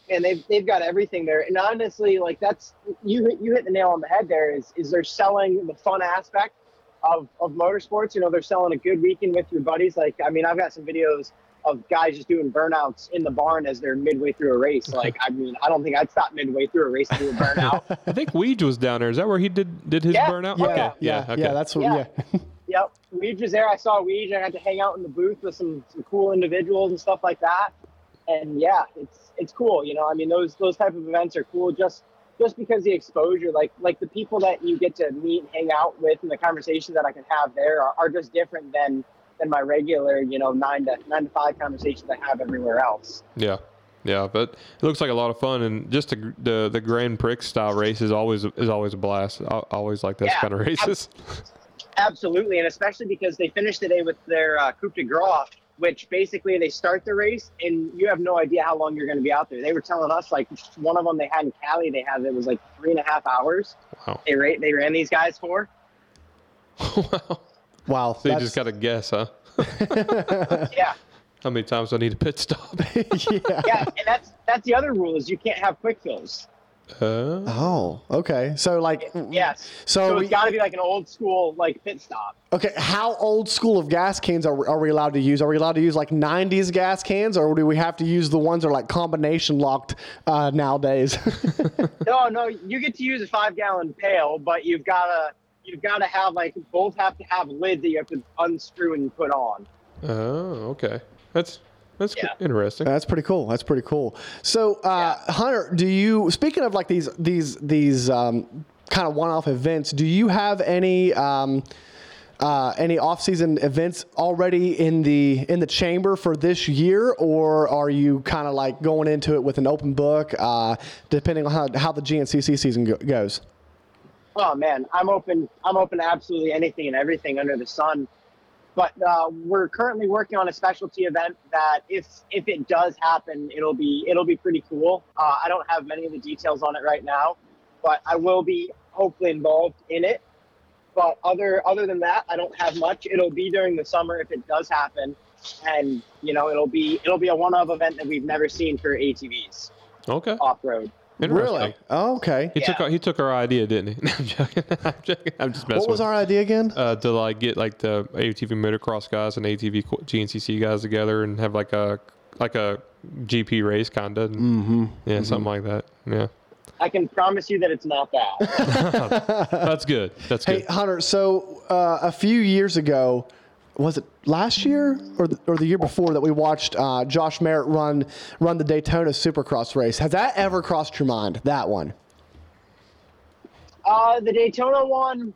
and they've they've got everything there. And honestly, like that's you you hit the nail on the head. There is is they're selling the fun aspect of of motorsports. You know, they're selling a good weekend with your buddies. Like I mean, I've got some videos of guys just doing burnouts in the barn as they're midway through a race. Like, I mean, I don't think I'd stop midway through a race to do a burnout. I think Weege was down there. Is that where he did did his Yeah, burnout? yeah, okay. yeah, Yeah. yeah, Okay. that's what. Yeah. Yeah, Yep, Weege was there. I saw Weege. I got to hang out in the booth with some, some cool individuals and stuff like that. And yeah, it's it's cool. You know, I mean, those those type of events are cool just just because the exposure, like like the people that you get to meet, and hang out with, and the conversations that I can have there are, are just different than than my regular, you know, nine to nine to five conversations I have everywhere else. Yeah, yeah, but it looks like a lot of fun, and just the the, the Grand Prix style race is always is always a blast. I always like those Yeah, kind of races. Absolutely, and especially because they finished the day with their uh, Coupe de Gras, which basically they start the race and you have no idea how long you're going to be out there. They were telling us like one of them they had in Cali, they had it was like three and a half hours. Wow. They ra- they ran these guys for. wow. wow. So you just got to guess, huh? Yeah, How many times do I need a pit stop? yeah. yeah, and that's that's the other rule is you can't have quick fills. Uh, Oh, okay. So like, Yes. So So, we- it's got to be like an old school like pit stop. okay, how old school of gas cans are, are we allowed to use? Are we allowed to use like '90s gas cans, or do we have to use the ones that are like combination locked uh, nowadays? No, no, you get to use a five gallon pail, but you've got to you've got to have like both have to have lids that you have to unscrew and put on. oh, okay. That's that's Yeah. interesting. That's pretty cool. That's pretty cool. So, uh, Hunter, do you? Speaking of like these these these um, kind of one-off events, do you have any? Um, uh, any off-season events already in the in the chamber for this year, or are you kind of like going into it with an open book, uh, depending on how, how the GNCC season go- goes? Oh man, I'm open. I'm open to absolutely anything and everything under the sun. But uh, we're currently working on a specialty event that, if if it does happen, it'll be it'll be pretty cool. Uh, I don't have many of the details on it right now, but I will be hopefully involved in it. But other other than that, I don't have much. It'll be during the summer if it does happen, and you know it'll be it'll be a one-off event that we've never seen for ATVs Okay. off road. Interesting. Really? Oh, okay. He took our, he took our idea, didn't he? No, I'm joking. I'm joking. I'm just messing. What was with our idea again? uh, to like get like the ATV motocross guys and ATV co- GNCC guys together and have like a like a GP race kind of. Mm-hmm. Yeah, something like that. Yeah, I can promise you that it's not that. that's good. That's Hey, good. Hunter. So uh, a few years ago, was it last year or the, or the year before that we watched uh, Josh Merritt run run the Daytona Supercross race? Has that ever crossed your mind? That one? Uh, the Daytona one,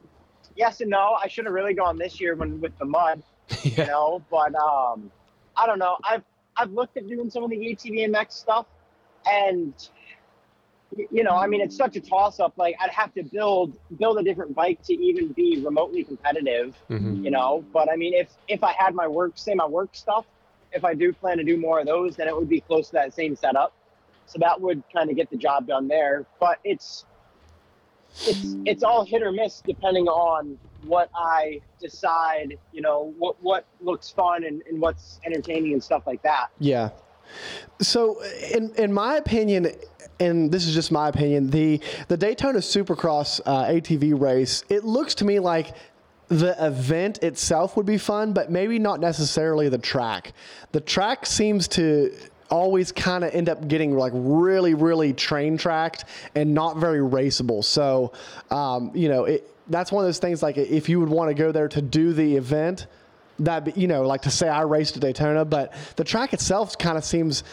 yes and no. I should have really gone this year when with the mud, you know. But um, I don't know. I've I've looked at doing some of the ATV MX stuff, and you know, I mean, it's such a toss up. Like I'd have to build build a different bike to even be remotely competitive, Mhm. you know. But I mean, if if I had my work, say my work stuff, if I do plan to do more of those, then it would be close to that same setup. So that would kind of get the job done there. But it's it's it's all hit or miss depending on what I decide, you know, what what looks fun and, and what's entertaining and stuff like that. Yeah. So, in in my opinion, and this is just my opinion, the the Daytona Supercross uh, ATV race, it looks to me like the event itself would be fun, but maybe not necessarily the track. The track seems to always kind of end up getting like really, really train tracked and not very raceable. So, um, you know, it, that's one of those things like if you would want to go there to do the event, that you know, like to say I raced at Daytona, but the track itself kind of seems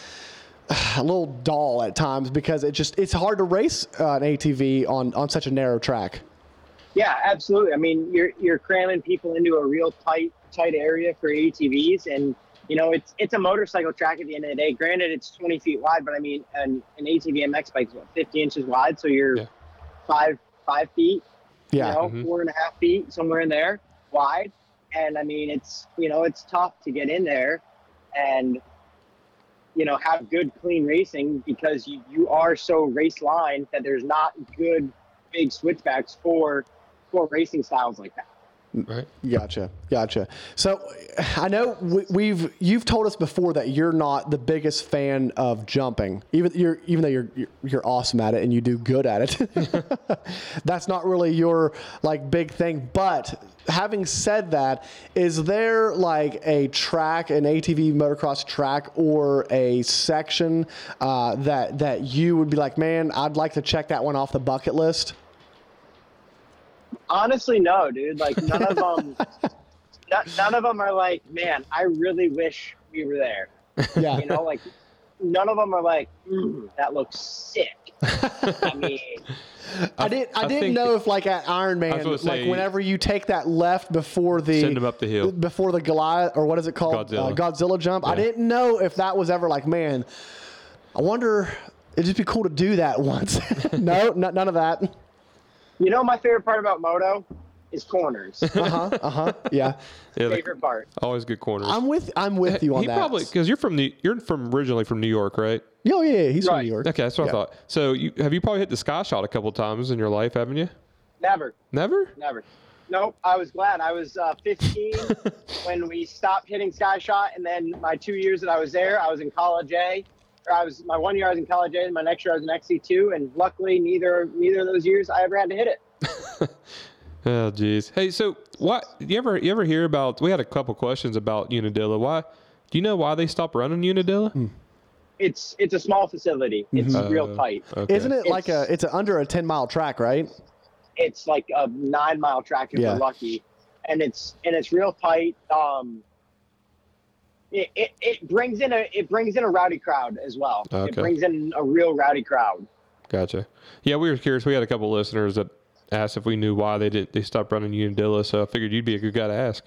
a little dull at times because it just it's hard to race uh, an ATV on on such a narrow track. Yeah, absolutely. I mean, you're you're cramming people into a real tight tight area for ATVs, and you know it's it's a motorcycle track at the end of the day. Granted, it's 20 feet wide, but I mean, an, an ATV MX bike is what 50 inches wide, so you're Yeah. five five feet, Yeah. you know, Mhm. four and a half feet somewhere in there wide, and I mean, it's you know it's tough to get in there, and you know have good clean racing because you, you are so race line that there's not good big switchbacks for for racing styles like that. Right. Gotcha, gotcha. So I know we, we've you've told us before that you're not the biggest fan of jumping, even you're even though you're you're, you're awesome at it and you do good at it. That's not really your like big thing. But having said that, is there like a track, an ATV motocross track, or a section uh, that that you would be like, man, I'd like to check that one off the bucket list? Honestly, no, dude. Like none of them, none, none of them are like, man, I really wish we were there. Yeah. You know, like none of them are like, mm, that looks sick. I mean, I didn't. I, I didn't know if like at Iron Man, like say- whenever you take that left before the Send 'em up the hill. before the Goliath or what is it called Godzilla. Uh, Godzilla jump. I didn't know if that was ever like, man, I wonder. It'd just be cool to do that once. no, n- none of that. You know, my favorite part about moto is corners. Uh huh. Uh huh. Yeah. Yeah, the- favorite part. always good corners. I'm with. I'm with you on he that. probably because you're from New, you're from originally from New York, right? Oh yeah, yeah, he's from New York. Okay, that's what Yeah. I thought. So you have you probably hit the sky shot a couple times in your life, haven't you? Never, Never. never. Nope. I was glad. I was uh, 15 when we stopped hitting sky shot, and then my two years that I was there, I was in college A. Or I was my one year I was in college A, and my next year I was in XC2, and luckily neither neither of those years I ever had to hit it. Oh, jeez. Hey, so what? You ever you ever hear about? We had a couple questions about Unadilla. Why? Do you know why they stopped running Unadilla? It's it's a small facility. It's real Uh, tight. Okay. Isn't it like a? It's a, under a ten mile track, right? It's like a nine mile track if Yeah. we're lucky, and it's and it's real tight. Um, it, it, it brings in a it brings in a rowdy crowd as well. Okay. It brings in a real rowdy crowd. Gotcha. Yeah, we were curious. We had a couple listeners that asked if we knew why they did they stopped running Unadilla. So I figured you'd be a good guy to ask.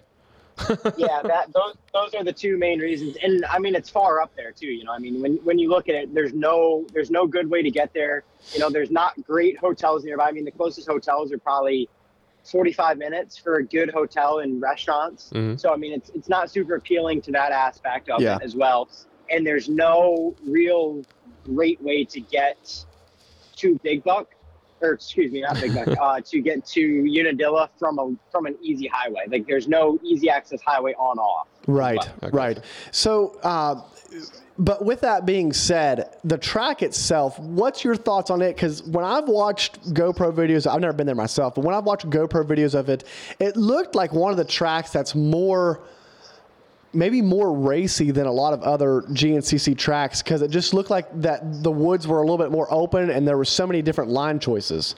yeah, that those those are the two main reasons. And I mean, it's far up there too. You know, I mean, when when you look at it, there's no there's no good way to get there. You know, there's not great hotels nearby. I mean, the closest hotels are probably 45 minutes for a good hotel and restaurants. Mhm. So I mean, it's it's not super appealing to that aspect of Yeah. it as well. And there's no real great way to get to Big Buck. Or excuse me, not Big Buck. uh, to get to Unadilla from a from an easy highway, like there's no easy access highway on off. Right, Okay. right. So, uh, but with that being said, the track itself, what's your thoughts on it? Because when I've watched GoPro videos, I've never been there myself, but when I've watched GoPro videos of it, it looked like one of the tracks that's more, maybe more racy than a lot of other GNCC tracks because it just looked like that the woods were a little bit more open and there were so many different line choices.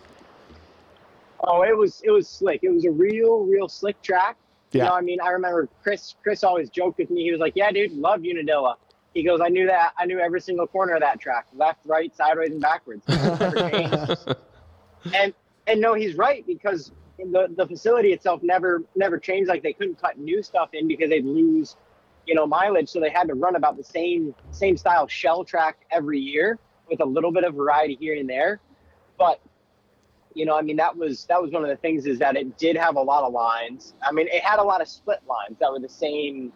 Oh, it was it was slick. It was a real real slick track. Yeah. You know, I mean, I remember Chris Chris always joked with me. He was like, "Yeah, dude, love Unadilla." He goes, "I knew that. I knew every single corner of that track, left, right, sideways, and backwards." And and no, he's right because the the facility itself never never changed. Like they couldn't cut new stuff in because they'd lose, you know, mileage. So they had to run about the same same style shell track every year with a little bit of variety here and there. But you know, I mean, that was that was one of the things is that it did have a lot of lines. I mean, it had a lot of split lines that were the same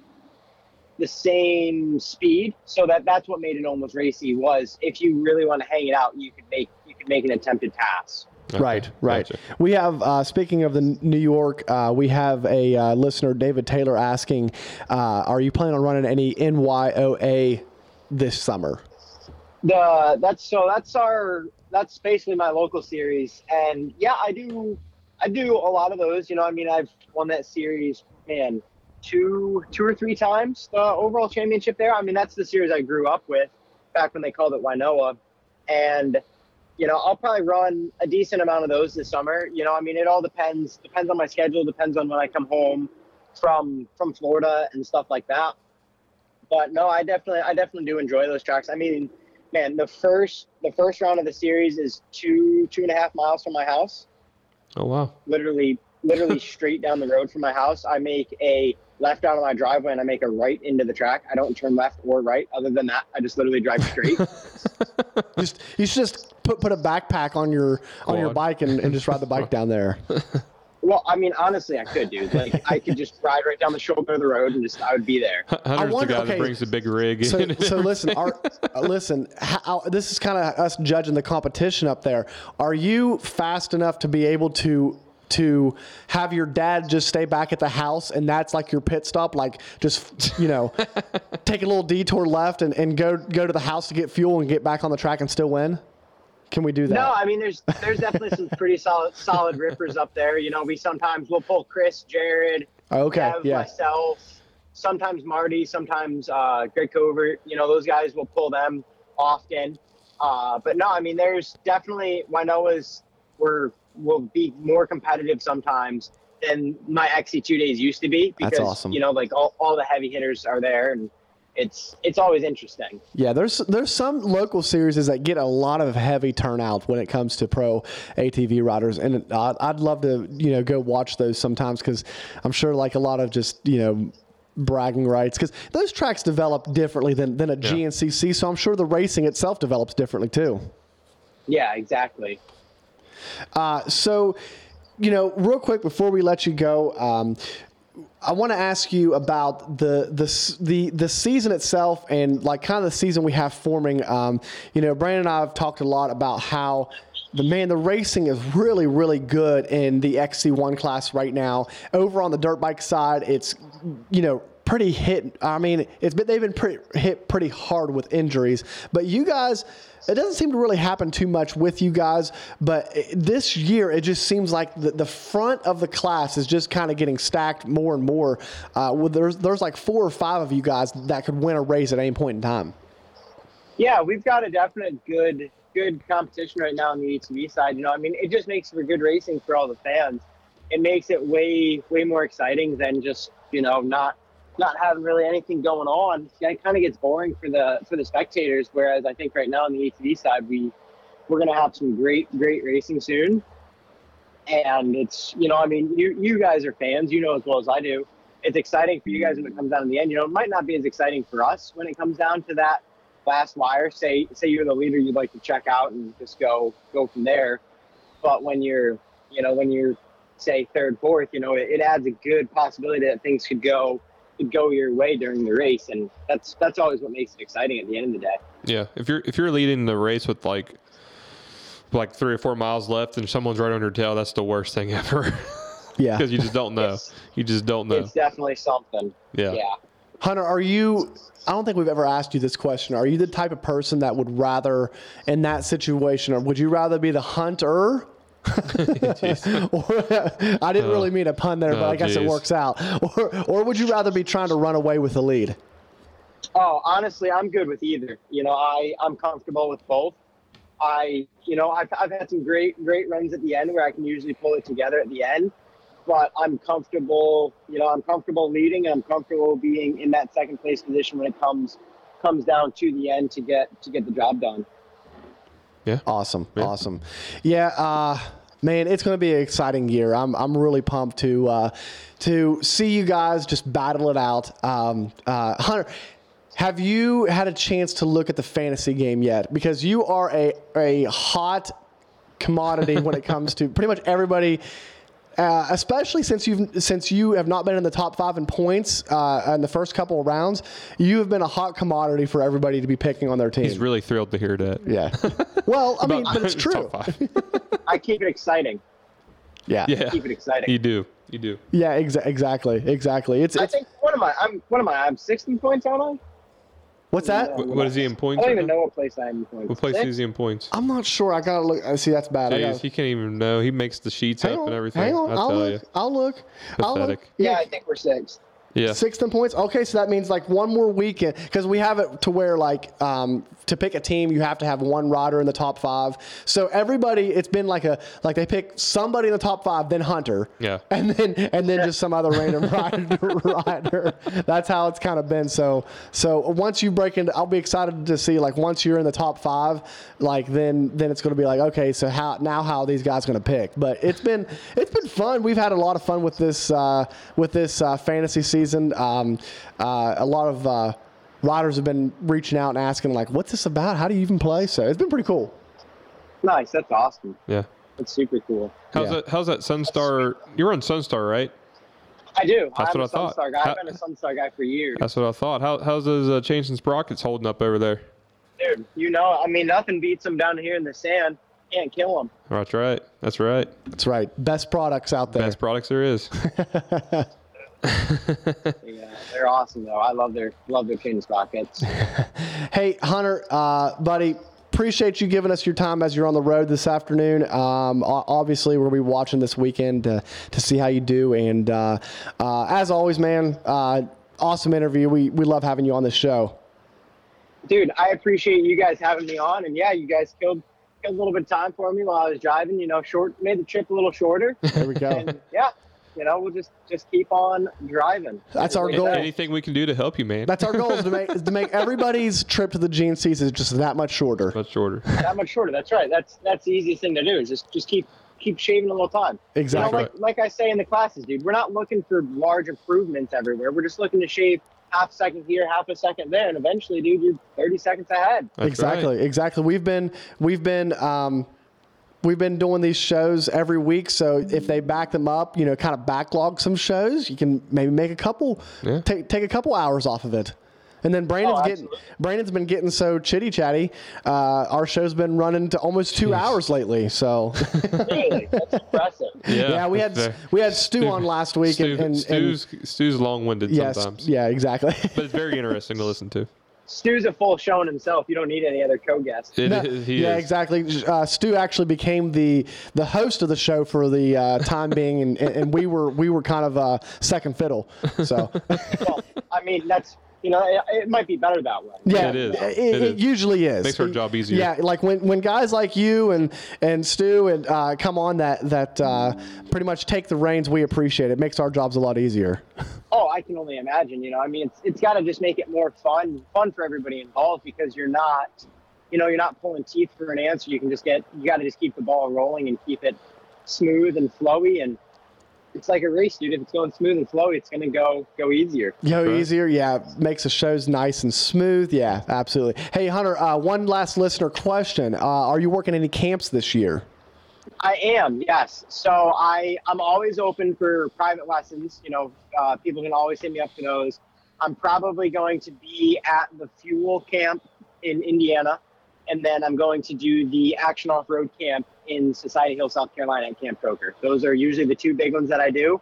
the same speed. So that that's what made it almost racy was if you really want to hang it out, you could make you could make an attempted pass. Right, right. Gotcha. We have, uh, speaking of the New York, uh, we have a uh, listener, David Taylor, asking, uh, "Are you planning on running any NYOA this summer?" The that's so that's our that's basically my local series, and yeah, I do I do a lot of those. You know, I mean, I've won that series, man, two two or three times the overall championship there. I mean, that's the series I grew up with back when they called it Winoa, and you know, I'll probably run a decent amount of those this summer. You know, I mean, it all depends depends on my schedule, depends on when I come home from from Florida and stuff like that. But no, I definitely I definitely do enjoy those tracks. I mean, man, the first the first round of the series is two two and a half miles from my house. Oh wow. Literally, literally straight down the road from my house. I make a left out of my driveway and I make a right into the track. I don't turn left or right. Other than that, I just literally drive straight. Just you should just put put a backpack on your on your bike and, and just ride the bike down there. well, I mean, honestly, I could, dude. Like, I could just ride right down the shoulder of the road and just I would be there. Hunter's wonder- the guy okay, that brings the big rig. So, in. so listen, are, uh, listen. How, this is kind of us judging the competition up there. Are you fast enough to be able to to have your dad just stay back at the house and that's like your pit stop? Like just, you know, take a little detour left and, and go go to the house to get fuel and get back on the track and still win? Can we do that? No, I mean there's there's definitely some pretty solid solid rippers up there. You know, we sometimes we'll pull Chris, Jared, Okay, Kev, yeah. myself, sometimes Marty, sometimes uh, Greg Covert. You know, those guys will pull them often. Uh, but no, I mean, there's definitely Winoa's were will be more competitive sometimes than my XC2 days used to be That's because awesome. you know, like all, all the heavy hitters are there and it's it's always interesting. Yeah, there's there's some local series that get a lot of heavy turnout when it comes to pro ATV riders, and I'd, I'd love to you know go watch those sometimes because I'm sure like a lot of just you know bragging rights because those tracks develop differently than than a GNCC, so I'm sure the racing itself develops differently too. Yeah, exactly. Uh, so, you know, real quick before we let you go, um, I want to ask you about the, the the the season itself and like kind of the season we have forming. Um, you know, Brandon and I have talked a lot about how the man the racing is really really good in the XC1 class right now. Over on the dirt bike side, it's you know pretty hit. I mean, it's been they've been pretty, hit pretty hard with injuries, but you guys. It doesn't seem to really happen too much with you guys, but this year it just seems like the, the front of the class is just kind of getting stacked more and more. Uh, with there's there's like four or five of you guys that could win a race at any point in time. Yeah, we've got a definite good good competition right now on the ATV side. You know, I mean, it just makes for good racing for all the fans. It makes it way way more exciting than just you know not not having really anything going on. It kind of gets boring for the for the spectators. Whereas I think right now on the ATV side, we we're gonna have some great great racing soon. And it's you know, I mean, you you guys are fans, you know as well as I do. It's exciting for you guys when it comes down to the end. You know, it might not be as exciting for us when it comes down to that last wire. Say say you're the leader, you'd like to check out and just go go from there. But when you're you know when you're say third fourth, you know it, it adds a good possibility that things could go could go your way during the race, and that's that's always what makes it exciting at the end of the day. Yeah, if you're if you're leading the race with like like three or four miles left and someone's right on your tail, that's the worst thing ever. Yeah. Because you just don't know. It's- You just don't know. It's definitely something. Yeah. Yeah. Hunter, are you? I don't think we've ever asked you this question. Are you the type of person that would rather, in that situation, or would you rather be the hunter? or, I didn't really oh. mean a pun there, but Oh, I guess it works out. Or, or would you rather be trying to run away with the lead? Oh, honestly, I'm good with either. You know, I I'm comfortable with both. I, you know, I've I've had some great great runs at the end where I can usually pull it together at the end, but I'm comfortable. You know, I'm comfortable leading. And I'm comfortable being in that second place position when it comes comes down to the end to get to get the job done. Awesome, awesome. Yeah, uh, man, it's going to be an exciting year. I'm I'm really pumped to uh, to see you guys just battle it out. Um, uh, Hunter, have you had a chance to look at the fantasy game yet? Because you are a a hot commodity when it comes to pretty much everybody. Uh, especially since you've since you have not been in the top five in points uh, in the first couple of rounds, you have been a hot commodity for everybody to be picking on their team. He's really thrilled to hear that. yeah. Well, I mean, but it's true. top five. I keep it exciting. Yeah. yeah. Keep it exciting. You do. You do. Yeah, exa- exactly, exactly. It's, I it's think what am I? I'm one of my. I'm sixth in points, aren't what's that? What, what is he in I? points? I don't even know what place I am in points. What place Sixth? is he in points? I'm not sure. I gotta look. I see. That's bad. I Jeez, gotta, he can't even know. He makes the sheets hang up on, and everything. hang on. I I'll tell look. I'll look. I'll look. Pathetic. Yeah, I think we're sixth. Yeah. Sixth in points. Okay, so that means like one more weekend because we have it to where like um, to pick a team, you have to have one rider in the top five. So everybody, it's been like a like they pick somebody in the top five, then Hunter, Yeah. and then and then just some other random rider. rider. That's how it's kind of been. So so once you break into, I'll be excited to see like once you're in the top five, like then then it's going to be like okay, so how now how are these guys going to pick? But it's been it's been fun. We've had a lot of fun with this uh, with this uh, fantasy season. Um, uh, a lot of uh, riders have been reaching out and asking like, what's this about? How do you even play? So it's been pretty cool. Nice. That's awesome. Yeah. That's super cool. How's Yeah. that? How's that Sunstar? You're on Sunstar, right? I do. That's I'm what a I thought. Sunstar guy. How- I've been a Sunstar guy for years. That's what I thought. How, how's those uh, chains and sprockets holding up over there? Dude, you know, I mean, nothing beats them down here in the sand. can't kill them. That's right. That's right. That's right. Best products out there. Best products there is. Yeah, they're awesome though. I love their love their chain sprockets. Hey, Hunter, uh, buddy, appreciate you giving us your time as you're on the road this afternoon. Um, obviously, we'll be watching this weekend to, to see how you do. And uh, uh, as always, man, uh, awesome interview. We, we love having you on this show. Dude, I appreciate you guys having me on, and yeah, you guys killed killed a little bit of time for me while I was driving. You know, short made the trip a little shorter. There we go. and yeah, you know, we'll just just keep on driving. That's our goal. Anything we can do to help you, man. That's our goal is to make, is to make everybody's trip to the GNCs is just that much shorter. much shorter. that much shorter. That's right. That's that's the easiest thing to do. Is just just keep keep shaving a little time. Exactly. You know, like like I say in the classes, dude, we're not looking for large improvements everywhere. We're just looking to shave half a second here, half a second there, and eventually, dude, you're 30 seconds ahead. That's exactly, right. exactly. We've been we've been um, we've been doing these shows every week. So if they back them up, you know, kind of backlog some shows, you can maybe make a couple, Yeah. take take a couple hours off of it. And then Brandon's Oh, getting. Brandon's been getting so chitty chatty. Uh, our show's been running to almost two hours lately. So Really, that's impressive. Yeah, yeah, we had fair. we had Stu on last week, Stu, and, and, and Stu's, Stu's long-winded yes, sometimes, yeah, exactly. but it's very interesting to listen to. Stu's a full show in himself. You don't need any other co-guests. It No, is- he yeah, is. exactly. Uh, Stu actually became the the host of the show for the uh, time being, and, and we were we were kind of uh, second fiddle. So Well, I mean, that's you know, it, it might be better that way. yeah, It is. It, It it is. usually is. Makes our job easier. Yeah, like when, when guys like you and and Stu and uh, come on that that uh, pretty much take the reins, we appreciate it. Makes our jobs a lot easier. Oh, I can only imagine. You know, I mean, it's it's got to just make it more fun, fun for everybody involved because you're not, you know, you're not pulling teeth for an answer. You can just get, you got to just keep the ball rolling and keep it smooth and flowy, and it's like a race, dude. If it's going smooth and flowy, it's gonna go go easier. Go Right. easier, yeah. Makes the shows nice and smooth, yeah. Absolutely. Hey Hunter, uh, one last listener question: uh, Are you working any camps this year? I am, yes. So I I'm always open for private lessons. You know, uh, people can always hit me up for those. I'm probably going to be at the Fuel Camp in Indiana, and then I'm going to do the Action Off Road Camp in Society Hill, South Carolina, at Camp Coker. Those are usually the two big ones that I do.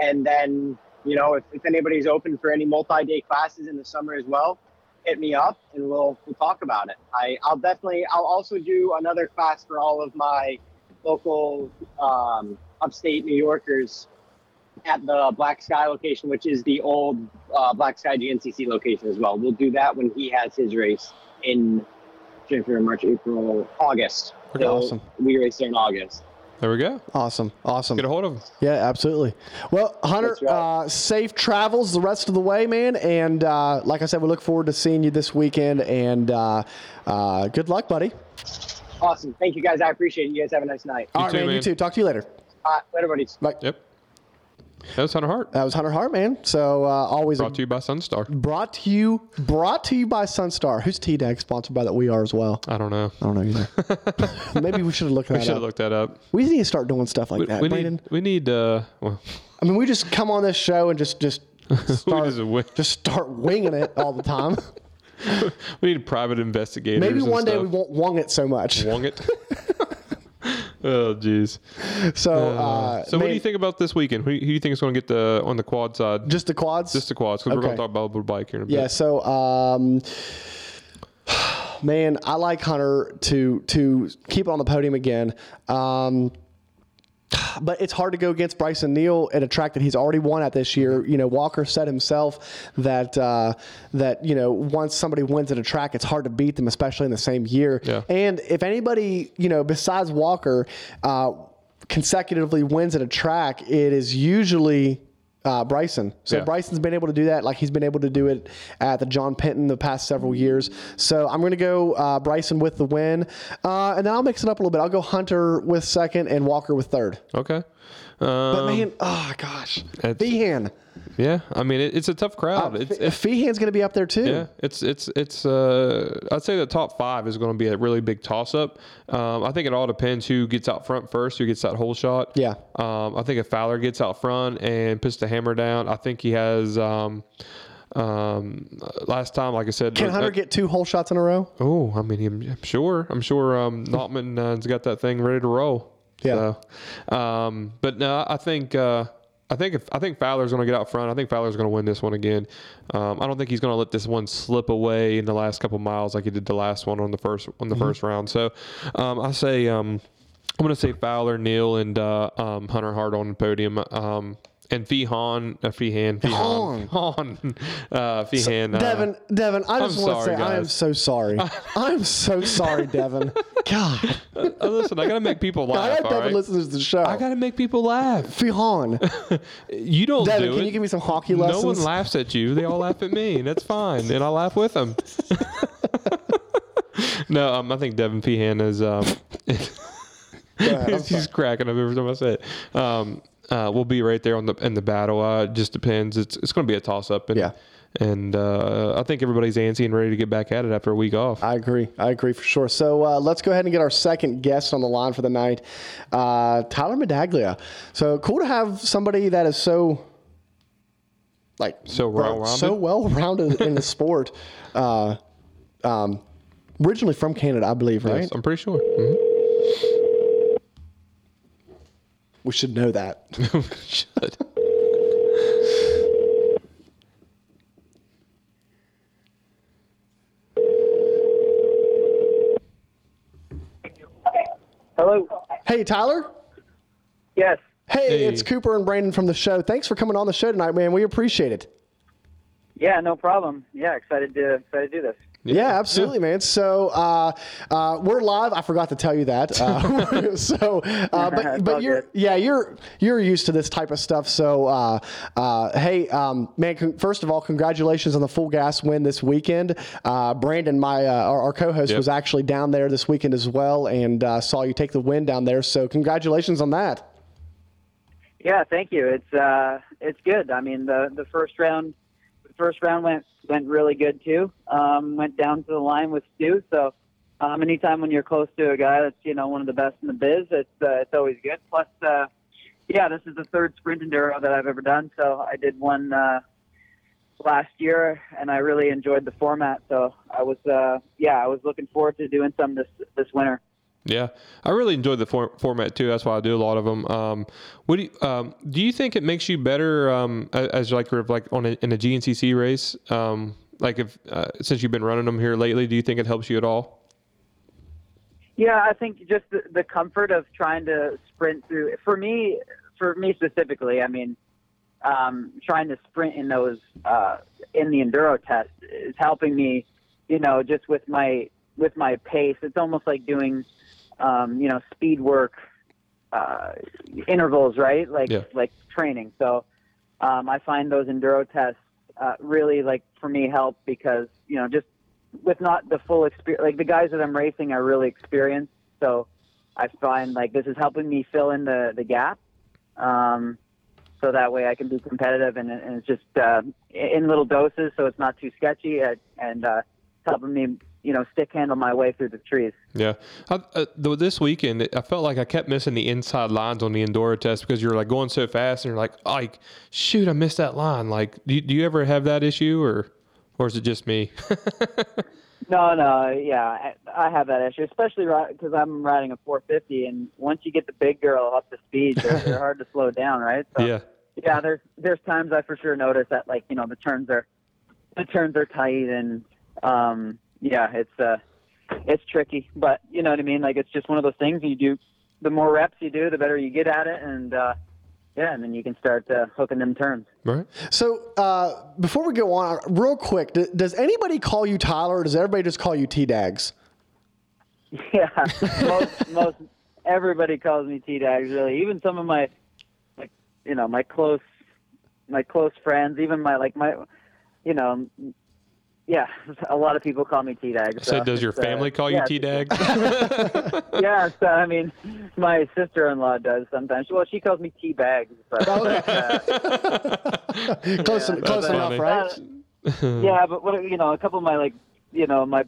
And then, you know, if, if anybody's open for any multi-day classes in the summer as well, hit me up and we'll we'll talk about it. I I'll definitely I'll also do another class for all of my local um, upstate New Yorkers at the Black Sky location, which is the old uh, Black Sky GNCC location as well. We'll do that when he has his race in January, March, April, August. Okay, So awesome. We race there in August. There we go. Awesome, awesome. Get a hold of him. Yeah, absolutely. Well, Hunter, right. uh, safe travels the rest of the way, man. And uh, like I said, we look forward to seeing you this weekend. And uh, uh, good luck, buddy. Awesome. Thank you guys. I appreciate it. You guys have a nice night. All right, too, man, You too. Talk to you later. Uh, later, buddies. Bye. Yep. That was Hunter Hart. That was Hunter Hart, man. So uh, always Brought to you by Sunstar. brought to you, brought to you by Sunstar. Who's T Dag sponsored by that? We are as well. I don't know. I don't know either. Maybe we should have looked that. We should up. have looked that up. we need to start doing stuff like We, that, we Brandon. need. We need. Uh, well, I mean, we just come on this show and just just start just start winging it all the time. we need private investigators. Maybe one day stuff. we won't wong it so much. Wong it. oh, jeez. So, uh, So, what do you think about this weekend? Who, who do you think is going to get the on the quad side? Just the quads. Just the quads, because we're going to talk about a little bike here in a bit. Yeah. So, um, man, I like Hunter to to keep on the podium again. Um, but it's hard to go against Bryson Neal at a track that he's already won at this year. You know, Walker said himself that uh, that you know once somebody wins at a track, it's hard to beat them, especially in the same year. Yeah. And if anybody, you know, besides Walker, uh, consecutively wins at a track, it is usually uh, Bryson. So Yeah. Bryson's been able to do that, like he's been able to do it at the John Penton the past several years. So I'm going to go uh, Bryson with the win, uh, and then I'll mix it up a little bit. I'll go Hunter with second and Walker with third. Okay. But Um, man, oh gosh, Feehan. Yeah. I mean, it, it's a tough crowd. it's, it's Feehan's going to be up there too. Yeah, it's it's it's. Uh, I'd say the top five is going to be a really big toss up. Um, I think it all depends who gets out front first, who gets that hole shot. Yeah. Um, I think if Fowler gets out front and puts the hammer down, I think he has. Um, Um, last time, like I said, Can uh, Hunter get two hole shots in a row? Oh, I mean, I'm, I'm sure. I'm sure um, Nautman uh, has got that thing ready to roll. Yeah. So, um, but no, I think uh, I think if I think Fowler's going to get out front. I think Fowler's going to win this one again. Um, I don't think he's going to let this one slip away in the last couple miles like he did the last one on the first on the first round. So, um, I say um, I'm going to say Fowler, Neal, and uh, um, Hunter Hart on the podium. And Feehan, uh, Feehan, Feehan, Feehan, uh, Feehan. Uh, Devin, Devin, I just I'm want to say I am so sorry. I'm so sorry, Devin. God, uh, listen, I got to make people I laugh. hope all Devin right? listens to the show. I got to make people laugh. Fihan. You don't Devin, do can it. you give me some hockey lessons? no one laughs at you. They all laugh at me, and that's fine. And I laugh with them. no, um, I think Devin Feehan is. Um, he's, he's cracking up every time I say it. Um, uh, we'll be right there on the in the battle. Uh, it just depends. It's it's going to be a toss up. And, Yeah. And uh, I think everybody's antsy and ready to get back at it after a week off. I agree. I agree for sure. So uh, let's go ahead and get our second guest on the line for the night, uh, Tyler Medaglia. So cool to have somebody that is so like So well-rounded? so well rounded in the sport. Uh, um, originally from Canada, I believe, right? Yes, I'm pretty sure. Mhm. We should know that. Should. Hello. hey, Tyler. Yes. Hey, Hey. it's Cooper and Brandon from the show. Thanks for coming on the show tonight, man. We appreciate it. Yeah, no problem. Yeah, excited to excited to do this. Yeah, absolutely, man. So uh, uh, we're live. I forgot to tell you that. Uh, so, uh, but but you're yeah you're you're used to this type of stuff. So, uh, uh, hey, um, man. Con- first of all, congratulations on the full gas win this weekend. Uh, Brandon, my uh, our, our co-host, Yep. was actually down there this weekend as well, and uh, saw you take the win down there. So, congratulations on that. Yeah, thank you. It's uh, it's good. I mean, the the first round, first round went went really good too. Um, went down to the line with Stu. So, um, anytime when you're close to a guy that's you know one of the best in the biz, it's uh, it's always good. Plus, uh, yeah, this is the third sprint enduro that I've ever done. So I did one uh, last year, and I really enjoyed the format. So I was uh, yeah, I was looking forward to doing some this this winter. Yeah, I really enjoyed the for- format too. That's why I do a lot of them. Um, what do you, um, do you think it makes you better um, as like like on a, in a GNCC race? Um, like if uh, since you've been running them here lately, do you think it helps you at all? Yeah, I think just the, the comfort of trying to sprint through. For me, for me specifically, I mean, um, trying to sprint in those uh, in the enduro test is helping me. You know, just with my with my pace, it's almost like doing, um, you know, speed work uh, intervals, right? Like Yeah. like training. So um, I find those enduro tests uh, really like for me help because you know just with not the full experience, like the guys that I'm racing are really experienced. So I find like this is helping me fill in the the gap. Um, so that way I can be competitive and, and it's just uh, in little doses, so it's not too sketchy and, and uh, helping me, you know, stick handle my way through the trees. Yeah, I, uh, this weekend I felt like I kept missing the inside lines on the Enduro test because you're like going so fast and you're like, like, shoot, I missed that line. Like, do you, do you ever have that issue or, or is it just me? No, no, yeah, I, I have that issue, especially because I'm riding a 450, and once you get the big girl up to speed, they're, they're hard to slow down, right? So, yeah, yeah, there's there's times I for sure notice that like you know the turns are the turns are tight and um yeah it's uh it's tricky but you know what I mean like it's just one of those things you do the more reps you do the better you get at it and uh yeah and then you can start uh, hooking them turns right. So uh, before we go on, real quick, d- does anybody call you Tyler, or does everybody just call you T Dags? yeah most most everybody calls me T Dags really even some of my like you know my close my close friends even my like my you know yeah a lot of people call me T Dags So does your family call you T Dag? yeah, so I mean, my sister-in-law does sometimes. Well, she calls me T bags. But, uh, close Yeah, close enough, funny. right? yeah, but what you know, a couple of my like, you know, my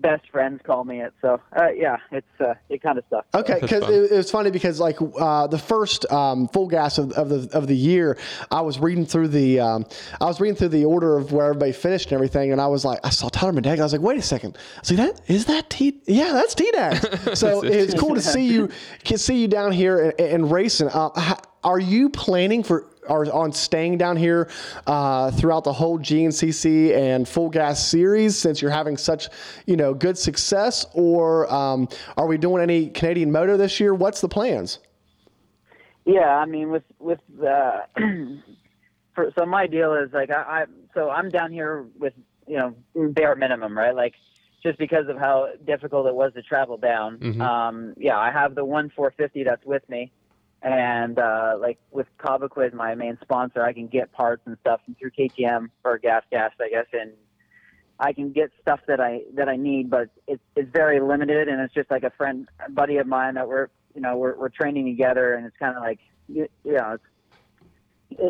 best friends call me it. So uh, yeah, it's uh, it kind of sucks. Okay, because it, it, was funny because like uh, the first um, full gas of, of, the of the year, I was reading through the um, I was reading through the order of where everybody finished and everything, and I was like, I saw Tyler Medag. I was like, wait a second, see that is that T? Yeah, that's T Dags. so it's cool to see you can see you down here and, and racing. Uh, are you planning for are on staying down here uh, throughout the whole GNCC and Full Gas series since you're having such you know good success, or um, are we doing any Canadian Moto this year? What's the plans? Yeah, I mean with with uh, for, so my deal is like I, I so I'm down here with you know bare minimum right like just because of how difficult it was to travel down. Mm-hmm. Um, yeah, I have the one 450 that's with me and uh, like with Cobequid, my main sponsor, I can get parts and stuff through KTM or Gas Gas, I guess, and I can get stuff that I that I need, but it's it's very limited, and it's just like a friend, a buddy of mine that we're you know we're we're training together, and it's kind of like you, you know it's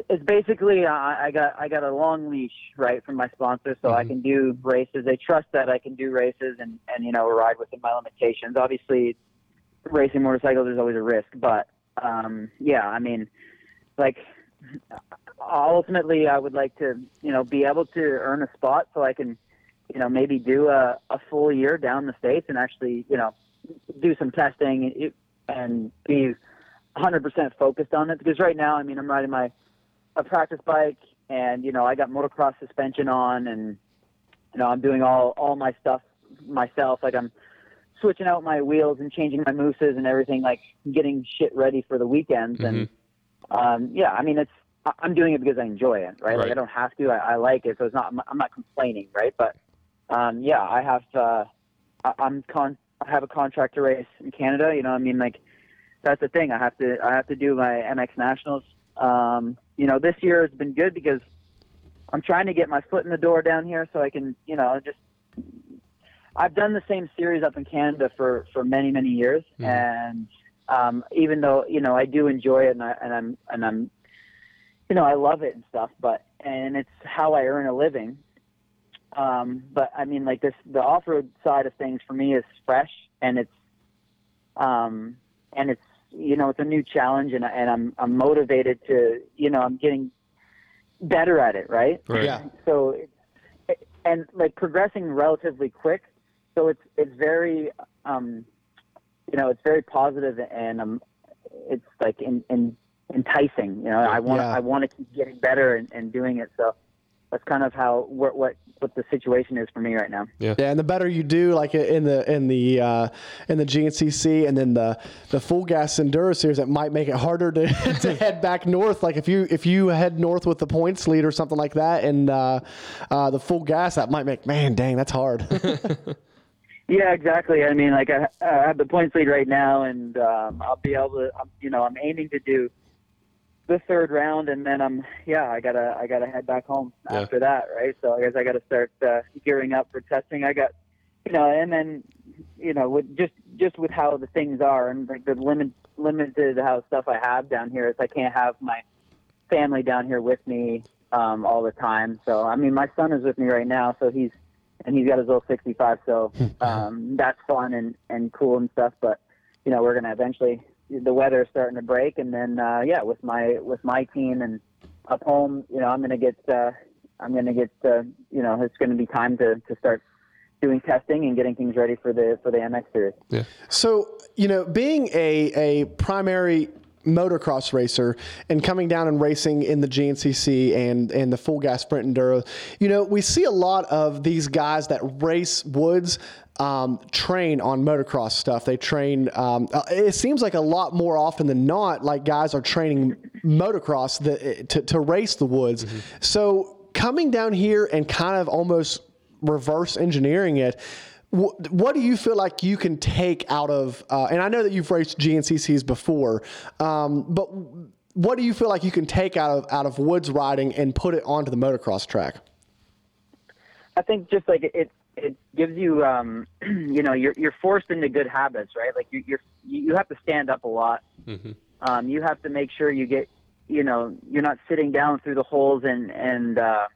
it's basically uh, I got I got a long leash right from my sponsor, so mm-hmm. I can do races. They trust that I can do races and and you know ride within my limitations. Obviously, racing motorcycles there's always a risk, but um, yeah, I mean, like ultimately, I would like to, you know, be able to earn a spot so I can, you know, maybe do a, a full year down the states and actually, you know, do some testing and be 100% focused on it. Because right now, I mean, I'm riding my a practice bike, and you know, I got motocross suspension on, and you know, I'm doing all all my stuff myself. Like I'm switching out my wheels and changing my mousses and everything, like getting shit ready for the weekends. Mm-hmm. And um, yeah, I mean, it's I'm doing it because I enjoy it, right? right. Like I don't have to. I, I, like it, so it's not. I'm not complaining, right? But um, yeah, I have. Uh, I, I'm con. I have a contract to race in Canada. You know, I mean, like that's the thing. I have to. I have to do my MX Nationals. Um, you know, this year has been good because I'm trying to get my foot in the door down here, so I can, you know, just I've done the same series up in Canada for for many many years, mm-hmm. and um, even though you know I do enjoy it and, I, and I'm and I'm you know I love it and stuff, but and it's how I earn a living. Um, but I mean, like this, the off-road side of things for me is fresh, and it's um, and it's you know it's a new challenge, and and I'm I'm motivated to you know I'm getting better at it, right? Right. Yeah. So, and like progressing relatively quick so it's it's very um, you know it's very positive and um, it's like in, in enticing. You know, I want yeah. I want to keep getting better and, and doing it. So that's kind of how what what what the situation is for me right now. Yeah. Yeah, and the better you do, like in the in the uh, in the GNCC and then the the full gas enduro series, it might make it harder to, to head back north. Like if you if you head north with the points lead or something like that, and uh, uh, the full gas, that might make man, dang, that's hard. Yeah, exactly. I mean, like I, I have the points lead right now, and um, I'll be able to. I'm, you know, I'm aiming to do the third round, and then I'm yeah, I gotta I gotta head back home yeah. after that, right? So I guess I gotta start uh, gearing up for testing. I got, you know, and then you know, with just just with how the things are and like the limit limited how stuff I have down here is I can't have my family down here with me um, all the time. So I mean, my son is with me right now, so he's and he's got his little 65, so um, that's fun and and cool and stuff. But you know, we're gonna eventually the weather is starting to break, and then uh, yeah, with my with my team and up home, you know, I'm gonna get uh, I'm gonna get uh, you know, it's gonna be time to to start doing testing and getting things ready for the for the MX series. Yeah. So you know, being a a primary motocross racer and coming down and racing in the GNCC and and the full gas sprint enduro, you know, we see a lot of these guys that race woods um, train on motocross stuff. They train. Um, uh, it seems like a lot more often than not, like guys are training motocross the, to to race the woods. Mm-hmm. So coming down here and kind of almost reverse engineering it what, what do you feel like you can take out of? Uh, and I know that you've raced GNCCs before, um, but what do you feel like you can take out of out of woods riding and put it onto the motocross track? I think just like it, it gives you, um, you know, you're you're forced into good habits, right? Like you, you're you have to stand up a lot. Mm-hmm. Um, you have to make sure you get, you know, you're not sitting down through the holes and and uh,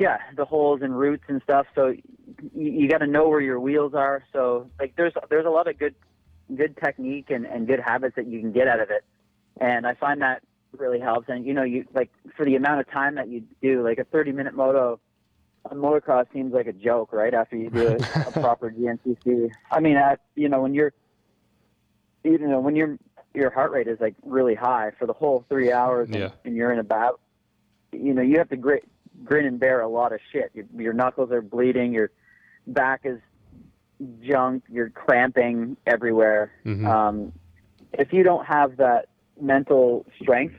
yeah, the holes and roots and stuff. So you, you got to know where your wheels are. So like there's there's a lot of good good technique and, and good habits that you can get out of it. And I find that really helps. And you know, you like for the amount of time that you do, like a 30 minute moto on motocross seems like a joke, right? After you do a, a proper GNCC. I mean, at, you know, when you're, you know, when your your heart rate is like really high for the whole three hours, and, Yeah. and you're in a battle, you know, you have to grit, grin and bear a lot of shit. Your, your knuckles are bleeding, your back is junk, you're cramping everywhere. Mhm. Um, if you don't have that mental strength,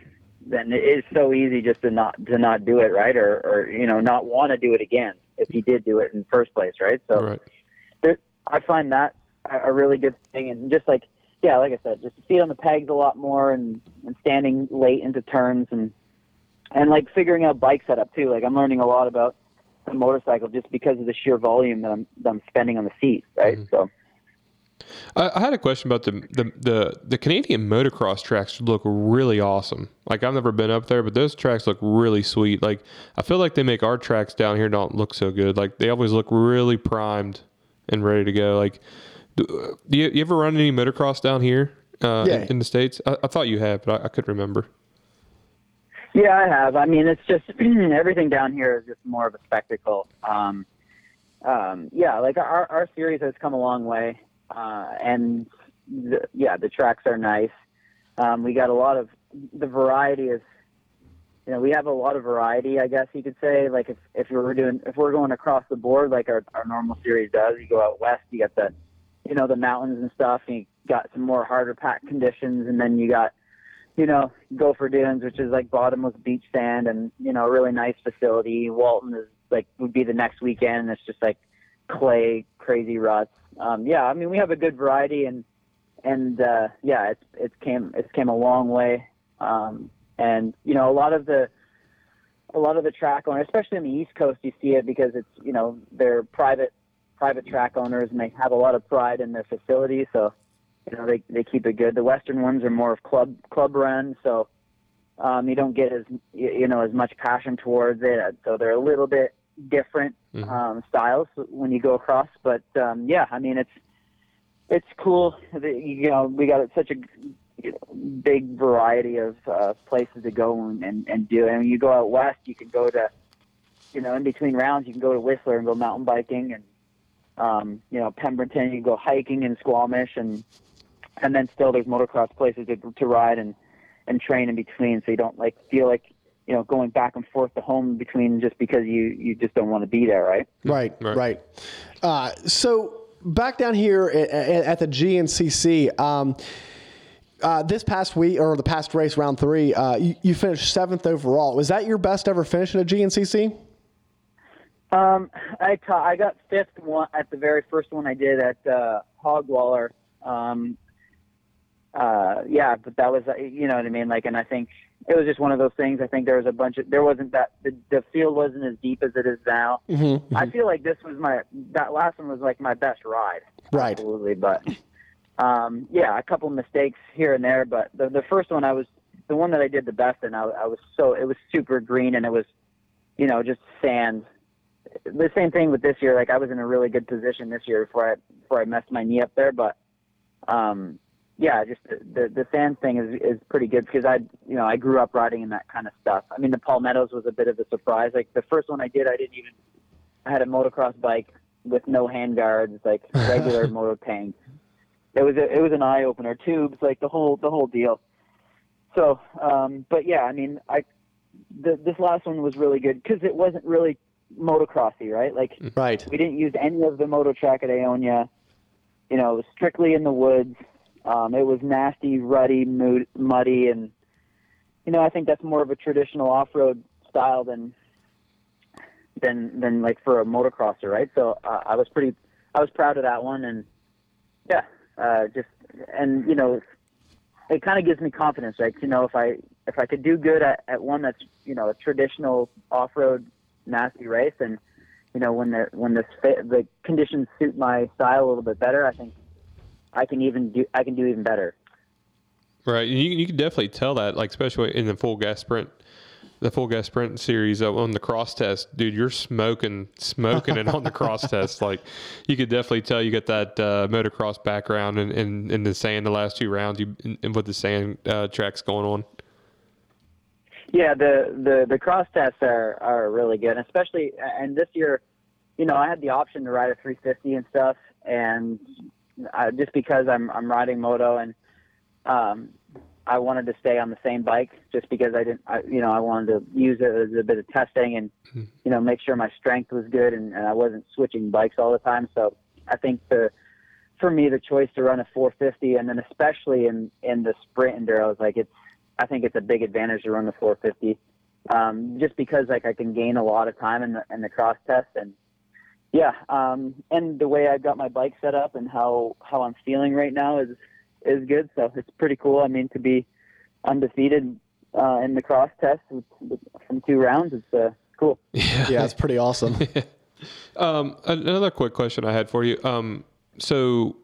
then it is so easy just to not to not do it, right? Or or you know not want to do it again if you did do it in the first place, right? So Right. there, I find that a a really good thing, and just like yeah, like I said, just feet on the pegs a lot more, and, and standing late into turns, and and like figuring out bike setup too. Like I'm learning a lot about the motorcycle just because of the sheer volume that I'm that I'm spending on the seat, right? So I, I had a question about the, the the the Canadian motocross tracks look really awesome. Like I've never been up there, but those tracks look really sweet. Like I feel like they make our tracks down here don't look so good. Like they always look really primed and ready to go. Like do, do you, you ever run any motocross down here uh, Yeah. in, in the states? I, I thought you had, but I, I couldn't remember. Yeah, I have. I mean, it's just everything down here is just more of a spectacle. Um, um, yeah, like our our series has come a long way, uh, and the, yeah, the tracks are nice. Um, we got a lot of the variety is, you know, we have a lot of variety, I guess you could say. Like if if we were doing if we're going across the board like our our normal series does, you go out west, you got the, you know, the mountains and stuff, and you got some more harder pack conditions, and then you got you know, Gopher Dunes, which is like bottomless beach sand and, you know, a really nice facility. Walton is like, would be the next weekend. And it's just like clay, crazy ruts. Um, yeah, I mean, we have a good variety and, and, uh, yeah, it's, it's came, it's came a long way. Um, and, you know, a lot of the, a lot of the track owners, especially on the East Coast, you see it because it's, you know, they're private, private track owners and they have a lot of pride in their facility. So, you know they they keep it good. The Western ones are more of club club run, so um, you don't get as you know as much passion towards it. So they're a little bit different um, styles when you go across. But um, yeah, I mean it's it's cool. that, You know we got such a you know, big variety of uh, places to go and, and, and do. And when you go out west, you can go to you know in between rounds you can go to Whistler and go mountain biking and um, you know Pemberton you can go hiking and Squamish and and then still there's motocross places to, to ride and and train in between so you don't like feel like you know going back and forth to home between just because you you just don't want to be there right Right, Right. right. Uh, so back down here at, at the GNCC, um, uh, this past week or the past race, round three, uh, you, you finished seventh overall. Was that your best ever finish at a GNCC? um i ta- i got fifth one at the very first one i did at uh Hog Waller um uh yeah but that was uh, you know what i mean like and i think it was just one of those things i think there was a bunch of there wasn't that the, the field wasn't as deep as it is now Mm-hmm. I feel like this was my that last one was like my best ride. Right. Absolutely, but um, yeah, a couple mistakes here and there, but the the first one I was the one that I did the best in. I, I was so it was super green and it was you know just sand. The same thing with this year. Like I was in a really good position this year before I before I messed my knee up there, but um, yeah, just the, the the sand thing is is pretty good because I you know I grew up riding in that kind of stuff. I mean the Palmettos was a bit of a surprise. Like the first one I did, I didn't even I had a motocross bike with no hand guards, like regular moto tank. It was a, it was an eye opener, tubes, like the whole the whole deal. So, um, but yeah, I mean, I the, this last one was really good because it wasn't really motocrossy, right? Like Right. we didn't use any of the moto track at Aonia. You know, it was strictly in the woods. Um, it was nasty, ruddy, mood, muddy, and you know, I think that's more of a traditional off-road style than than than like for a motocrosser, right? So uh, I was pretty, I was proud of that one, and yeah, uh, just and you know, it kind of gives me confidence, right? You know, if I if I could do good at, at one that's you know a traditional off-road nasty race, and you know when the when the the conditions suit my style a little bit better, I think I can even do I can do even better. Right. You, you can definitely tell that, like especially in the full gas sprint the full gas sprint series on the cross test, dude, you're smoking, smoking it on the cross test. Like you could definitely tell you got that uh, motocross background in, in, in the sand the last two rounds you in, in with the sand uh, tracks going on. Yeah, the the the cross tests are are really good, especially and this year, you know, I had the option to ride a 350 and stuff, and uh, just because I'm I'm riding moto and um, I wanted to stay on the same bike just because I didn't, I, you know, I wanted to use it as a bit of testing and, you know, make sure my strength was good and, and I wasn't switching bikes all the time. So I think the, for me, the choice to run a 450 and then especially in, in the sprint enduros, like it's, I think it's a big advantage to run the 450. Um, just because like I can gain a lot of time in the, in the cross test and yeah. Um, and the way I've got my bike set up and how, how I'm feeling right now is, is good. So it's pretty cool. I mean, to be undefeated uh, in the cross test with, with, from two rounds, it's uh, cool. Yeah, it's pretty awesome. Um, another quick question I had for you. Um, so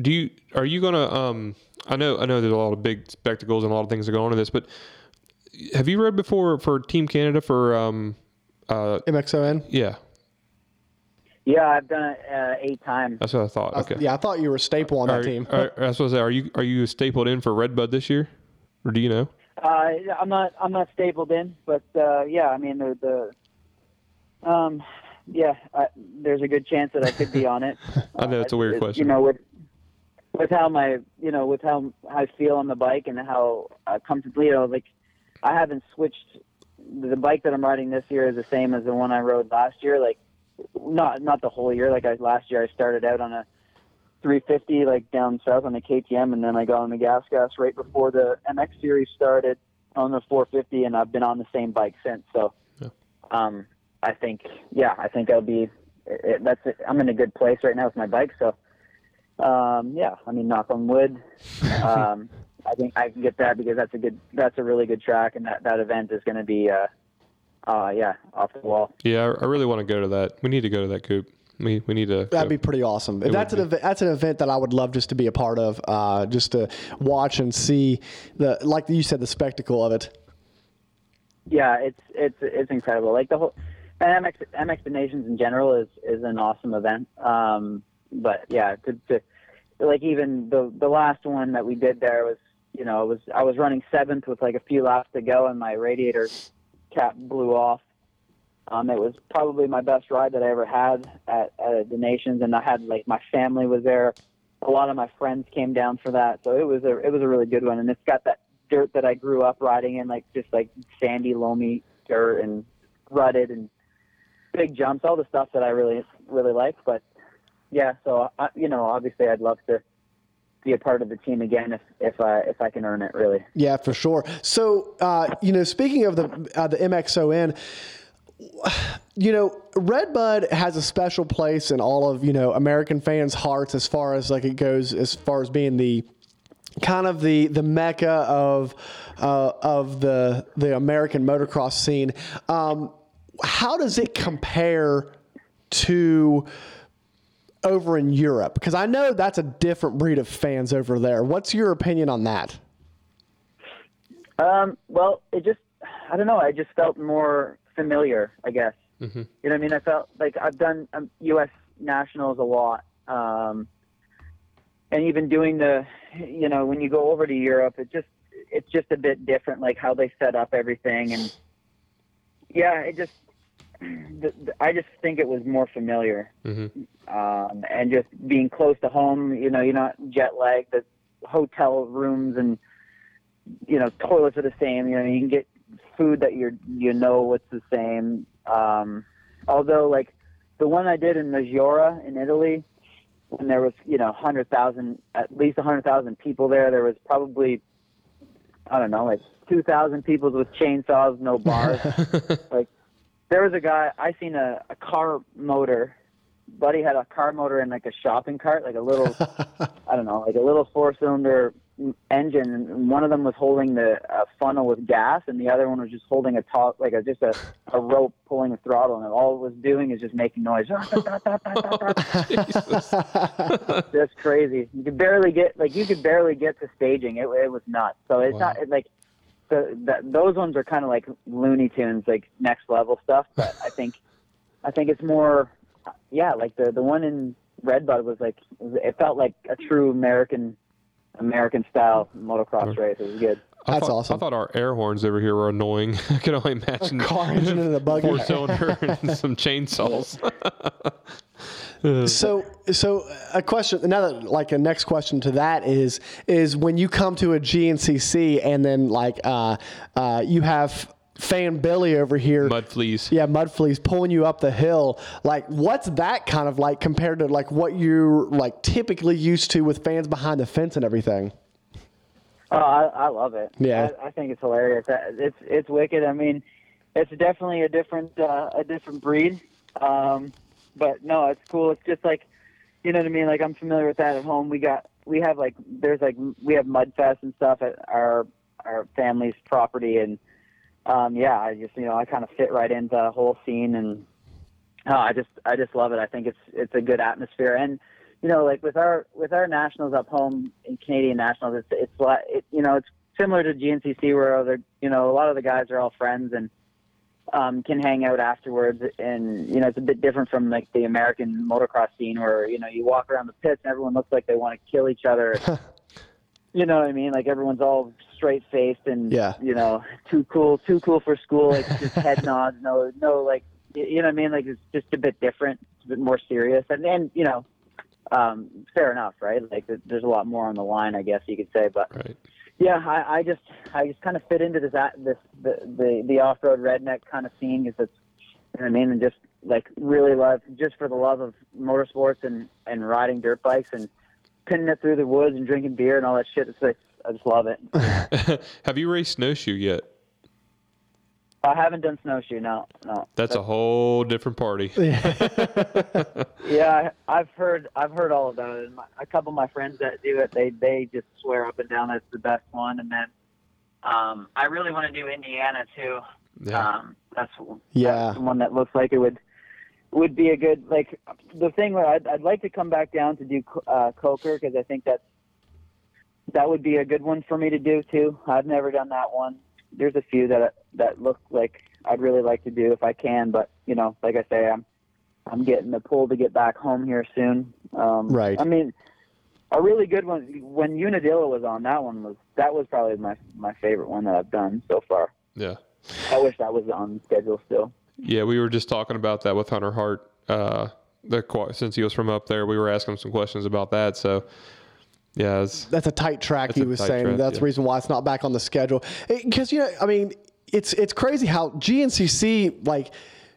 do you are you gonna? Um, I know I know there's a lot of big spectacles and a lot of things that go into this, but have you read before for Team Canada for? Um, uh, MXON. yeah, Yeah, I've done it uh, eight times. that's what I thought. Okay. Yeah, I thought you were a staple on Are, that team. are, that's what I say. Are you are you stapled in for Redbud this year, or do you know? Uh, I'm not I'm not stapled in, but uh, yeah, I mean the the um yeah, I, there's a good chance that I could be on it. I know it's a weird It- question. You know, with with how my you know with how I feel on the bike and how uh, comfortably you know like I haven't switched. The bike that I'm riding this year is the same as the one I rode last year. Like not not the whole year. Like I last year, I started out on a 350 like down south on the KTM, and then I got on the gas gas right before the MX series started on the 450, and I've been on the same bike since. So, Yeah. um, I think yeah, I think I'll be. It, that's it. I'm in a good place right now with my bike. So, um, yeah, I mean, knock on wood. Um, I think I can get that because that's a good, that's a really good track, and that that event is going to be, uh, uh, yeah, off the wall. Yeah, I, I really want to go to that. We need to go to that coop. We we need to. That'd go. be pretty awesome. It that's an be. event, that's an event that I would love just to be a part of, uh, just to watch and see the like you said the spectacle of it. yeah, it's it's it's incredible. Like the whole and MX MX Nations in general is is an awesome event. Um, but yeah, to, to like even the the last one that we did there was you know it was I was running seventh with like a few laps to go and my radiator cap blew off. Um, it was probably my best ride that I ever had at, at the Nations, and I had like my family was there. A lot of my friends came down for that, so it was a it was a really good one. And it's got that dirt that I grew up riding in, like just like sandy, loamy dirt and rutted and big jumps, all the stuff that I really really like. But yeah, so I, you know, obviously, I'd love to be a part of the team again if if I if I can earn it. Really. Yeah, for sure. So, uh, you know, speaking of the uh, the MXON, you know, Redbud has a special place in all of you know American fans' hearts as far as like it goes, as far as being the kind of the the mecca of uh, of the the American motocross scene. Um, how does it compare to over in Europe? Because I know that's a different breed of fans over there. What's your opinion on that? Um, well, it just, I don't know. I just felt more familiar, I guess. You know what I mean? I felt like I've done um, U.S. nationals a lot. Um, and even doing the, you know, when you go over to Europe, it just, it's just a bit different, like how they set up everything. And yeah, it just, the, the, I just think it was more familiar. Um, and just being close to home, you know, you're not jet lagged. The hotel rooms and, you know, toilets are the same. You know, you can get food that you're you know what's the same. Um, although, like the one I did in Maggiora in Italy, when there was you know hundred thousand, at least hundred thousand people there, there was probably I don't know, like two thousand people with chainsaws, no bars. like there was a guy I seen a, a car motor. Buddy had a car motor in like a shopping cart, like a little I don't know, like a little four cylinder engine. And one of them was holding the uh, funnel with gas and the other one was just holding a top like a just a, a rope pulling the throttle and all it was doing is just making noise. That's crazy. You could barely get like you could barely get to staging. It, it was nuts. So it's not it, like the, that those ones are kind of like Looney Tunes, like next level stuff. But I think I think it's more, yeah, like the the one in Redbud was like it felt like a true American American style motocross mm. race. It was good. I That's thought, awesome. I thought our air horns over here were annoying. I can only imagine car engine and a buggy. four cylinder and some chainsaws. So, so a question. Another like a next question to that is is when you come to a GNCC and then like uh, uh, you have fan Billy over here. Mud fleas. Yeah, mud fleas pulling you up the hill. Like, what's that kind of like compared to like what you're like typically used to with fans behind the fence and everything? Oh, I, I love it. Yeah. I, I think it's hilarious. Uh, It's it's wicked. I mean, it's definitely a different uh, a different breed. Um, but no, it's cool. It's just like, you know what I mean. Like I'm familiar with that at home. We got we have like there's like we have mud fest and stuff at our our family's property, and um, yeah, I just you know I kind of fit right into the whole scene, and oh, I just I just love it. I think it's it's a good atmosphere, and you know, like with our with our nationals up home in Canadian nationals, it's it's like it, you know it's similar to GNCC where other you know a lot of the guys are all friends and um, can hang out afterwards, and you know it's a bit different from like the American motocross scene where you know you walk around the pits and everyone looks like they want to kill each other. you know what I mean? Like everyone's all straight faced and Yeah. you know too cool, too cool for school. Like just head nods, no no like you know what I mean? Like it's just a bit different, it's a bit more serious, and then you know um, fair enough, right? Like there's a lot more on the line, I guess you could say. But Right. Yeah, I, I just I just kind of fit into this this the the, the off road redneck kind of scene because it's you know what I mean, and just like really love just for the love of motorsports and and riding dirt bikes and pinning it through the woods and drinking beer and all that shit. It's like I just love it. Have you raced snowshoe yet? I haven't done snowshoe, no, no. That's a whole different party. Yeah, I, I've heard I've heard all about it. And my, a couple of my friends that do it, they they just swear up and down that's the best one. And then um, I really want to do Indiana too. Yeah. Um, that's Yeah. that's one that looks like it would would be a good like the thing where I'd, I'd like to come back down to do uh, Coker because I think that's that would be a good one for me to do too. I've never done that one. There's a few that that look like I'd really like to do if I can, but you know, like I say, I'm I'm getting the pull to get back home here soon. Um, Right. I mean, a really good one when Unadilla was on. That one was that was probably my my favorite one that I've done so far. Yeah. I wish that was on schedule still. Yeah, we were just talking about that with Hunter Hart. Uh, the qu- since he was from up there, we were asking him some questions about that. So, yeah, it's, That's a tight track. He was saying track, that's yeah. the reason why it's not back on the schedule. Because you know, I mean, it's it's crazy how GNCC like.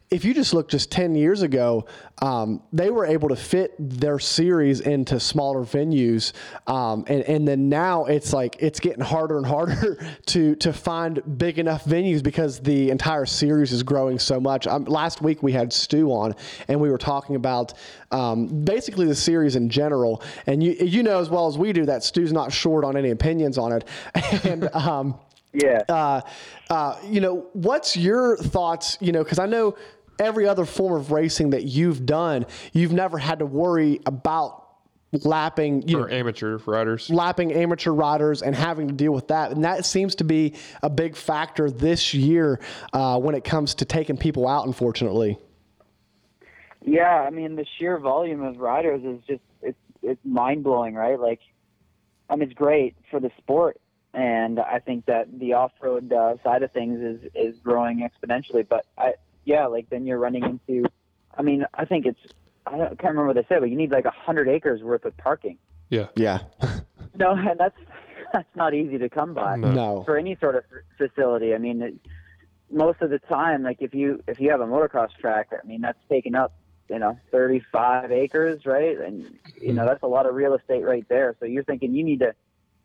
If you just look just 10 years ago, um, they were able to fit their series into smaller venues. Um, and, and then now it's like it's getting harder and harder to, to find big enough venues because the entire series is growing so much. Um, last week we had Stu on and we were talking about um, basically the series in general. And you, you know as well as we do that Stu's not short on any opinions on it. And, um, Yeah. uh, uh, you know, what's your thoughts? You know, because I know every other form of racing that you've done, you've never had to worry about lapping, you for know, amateur riders. lapping amateur riders and having to deal with that. And that seems to be a big factor this year uh, when it comes to taking people out, unfortunately. Yeah, I mean the sheer volume of riders is just it's it's mind blowing, right? Like, I mean it's great for the sport, and I think that the off road uh, side of things is is growing exponentially. But I yeah, like then you're running into, I mean I think it's I don't, can't remember what they said, but you need like a hundred acres worth of parking. Yeah. Yeah. No, and that's that's not easy to come by no. for any sort of facility. I mean, it, most of the time, like if you if you have a motocross track, I mean that's taking up you know 35 acres, right? And you know hmm. that's a lot of real estate right there. So you're thinking you need to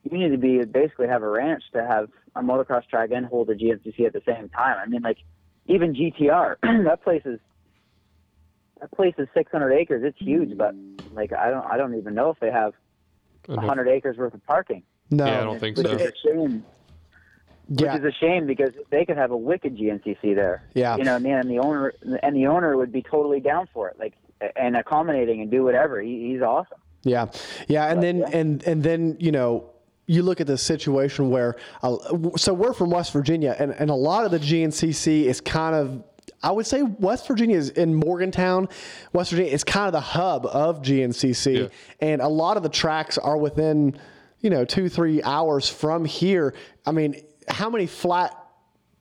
you need to be basically have a ranch to have a motocross track and hold a GNCC at the same time. I mean, like even GTR, that place is that place is 600 acres. It's huge, but like I don't I don't even know if they have I 100 acres worth of parking. No. Yeah, I don't think which so. Is a shame. Yeah. Which is a shame because they could have a wicked GNCC there. Yeah. You know, what I mean, and the owner and the owner would be totally down for it, like and accommodating and do whatever. He, he's awesome. Yeah, yeah, and then yeah. and and then you know you look at this situation where, uh, so we're from West Virginia, and, and a lot of the GNCC is kind of I would say West Virginia is in Morgantown. West Virginia is kind of the hub of GNCC, Yeah. and a lot of the tracks are within, you know, two three hours from here. I mean, how many flat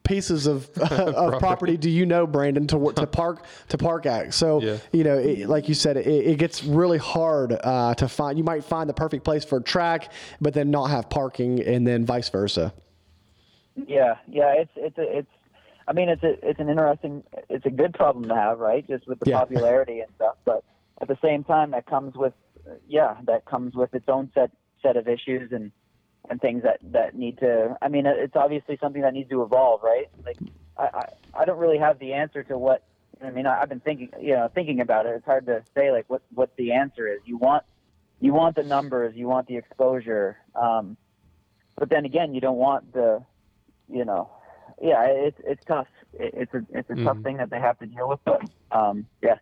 pieces of of property do you know, Brandon, to to park to park at? So Yeah. you know, it, like you said, it, it gets really hard uh, to find. You might find the perfect place for a track, but then not have parking, and then vice versa. Yeah, yeah, it's it's a, it's. I mean, it's a it's an interesting, it's a good problem to have, right? Just with the Yeah. popularity and stuff, but at the same time, that comes with, yeah, that comes with its own set set of issues and and things that that need to. I mean, it's obviously something that needs to evolve, right? Like, I I, I don't really have the answer to what. I mean, I, I've been thinking, you know, thinking about it. It's hard to say like what what the answer is. You want you want the numbers, you want the exposure, um, but then again, you don't want the you know, yeah, it's it's tough. It, it's a it's a tough thing that they have to deal with. But um, yeah,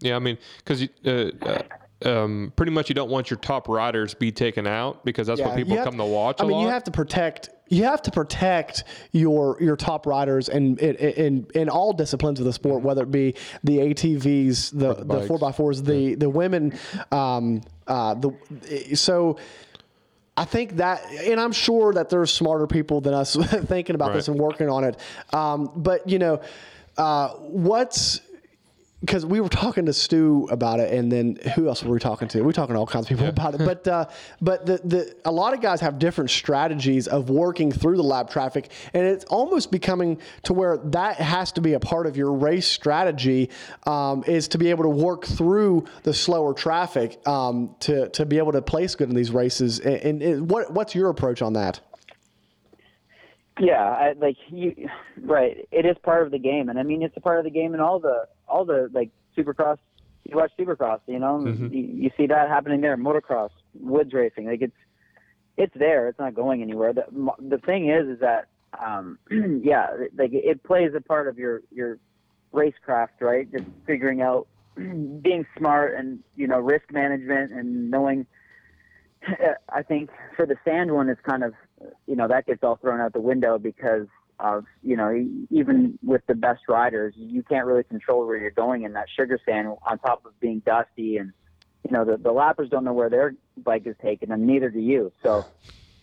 Yeah, I mean, because uh, uh, um, pretty much you don't want your top riders be taken out because that's what people come to watch. I mean, you have to protect. You have to protect your your top riders in in, in, in all disciplines of the sport, whether it be the ATVs, the the four x fours, the the women. Um, uh, the so. I think that, and I'm sure that there's smarter people than us thinking about this and working on it. Um, but you know, uh, what's because we were talking to Stu about it, and then who else were we talking to? We were talking to all kinds of people about it. But uh, but the, the a lot of guys have different strategies of working through the lab traffic, and it's almost becoming to where that has to be a part of your race strategy um, is to be able to work through the slower traffic um, to to be able to place good in these races. And, and, and what what's your approach on that? yeah, I, like you, right? It is part of the game, and I mean, it's a part of the game in all the all the like Supercross. You watch Supercross, you know, you, you see that happening there. Motocross, woods racing, like it's it's there. It's not going anywhere. The the thing is, is that um, yeah, like it plays a part of your your racecraft, right? Just figuring out being smart and you know risk management and knowing. I think for the sand one, it's kind of you know that gets all thrown out the window because of you know even with the best riders, you can't really control where you're going in that sugar sand on top of being dusty and you know the the lappers don't know where their bike is taken and neither do you. So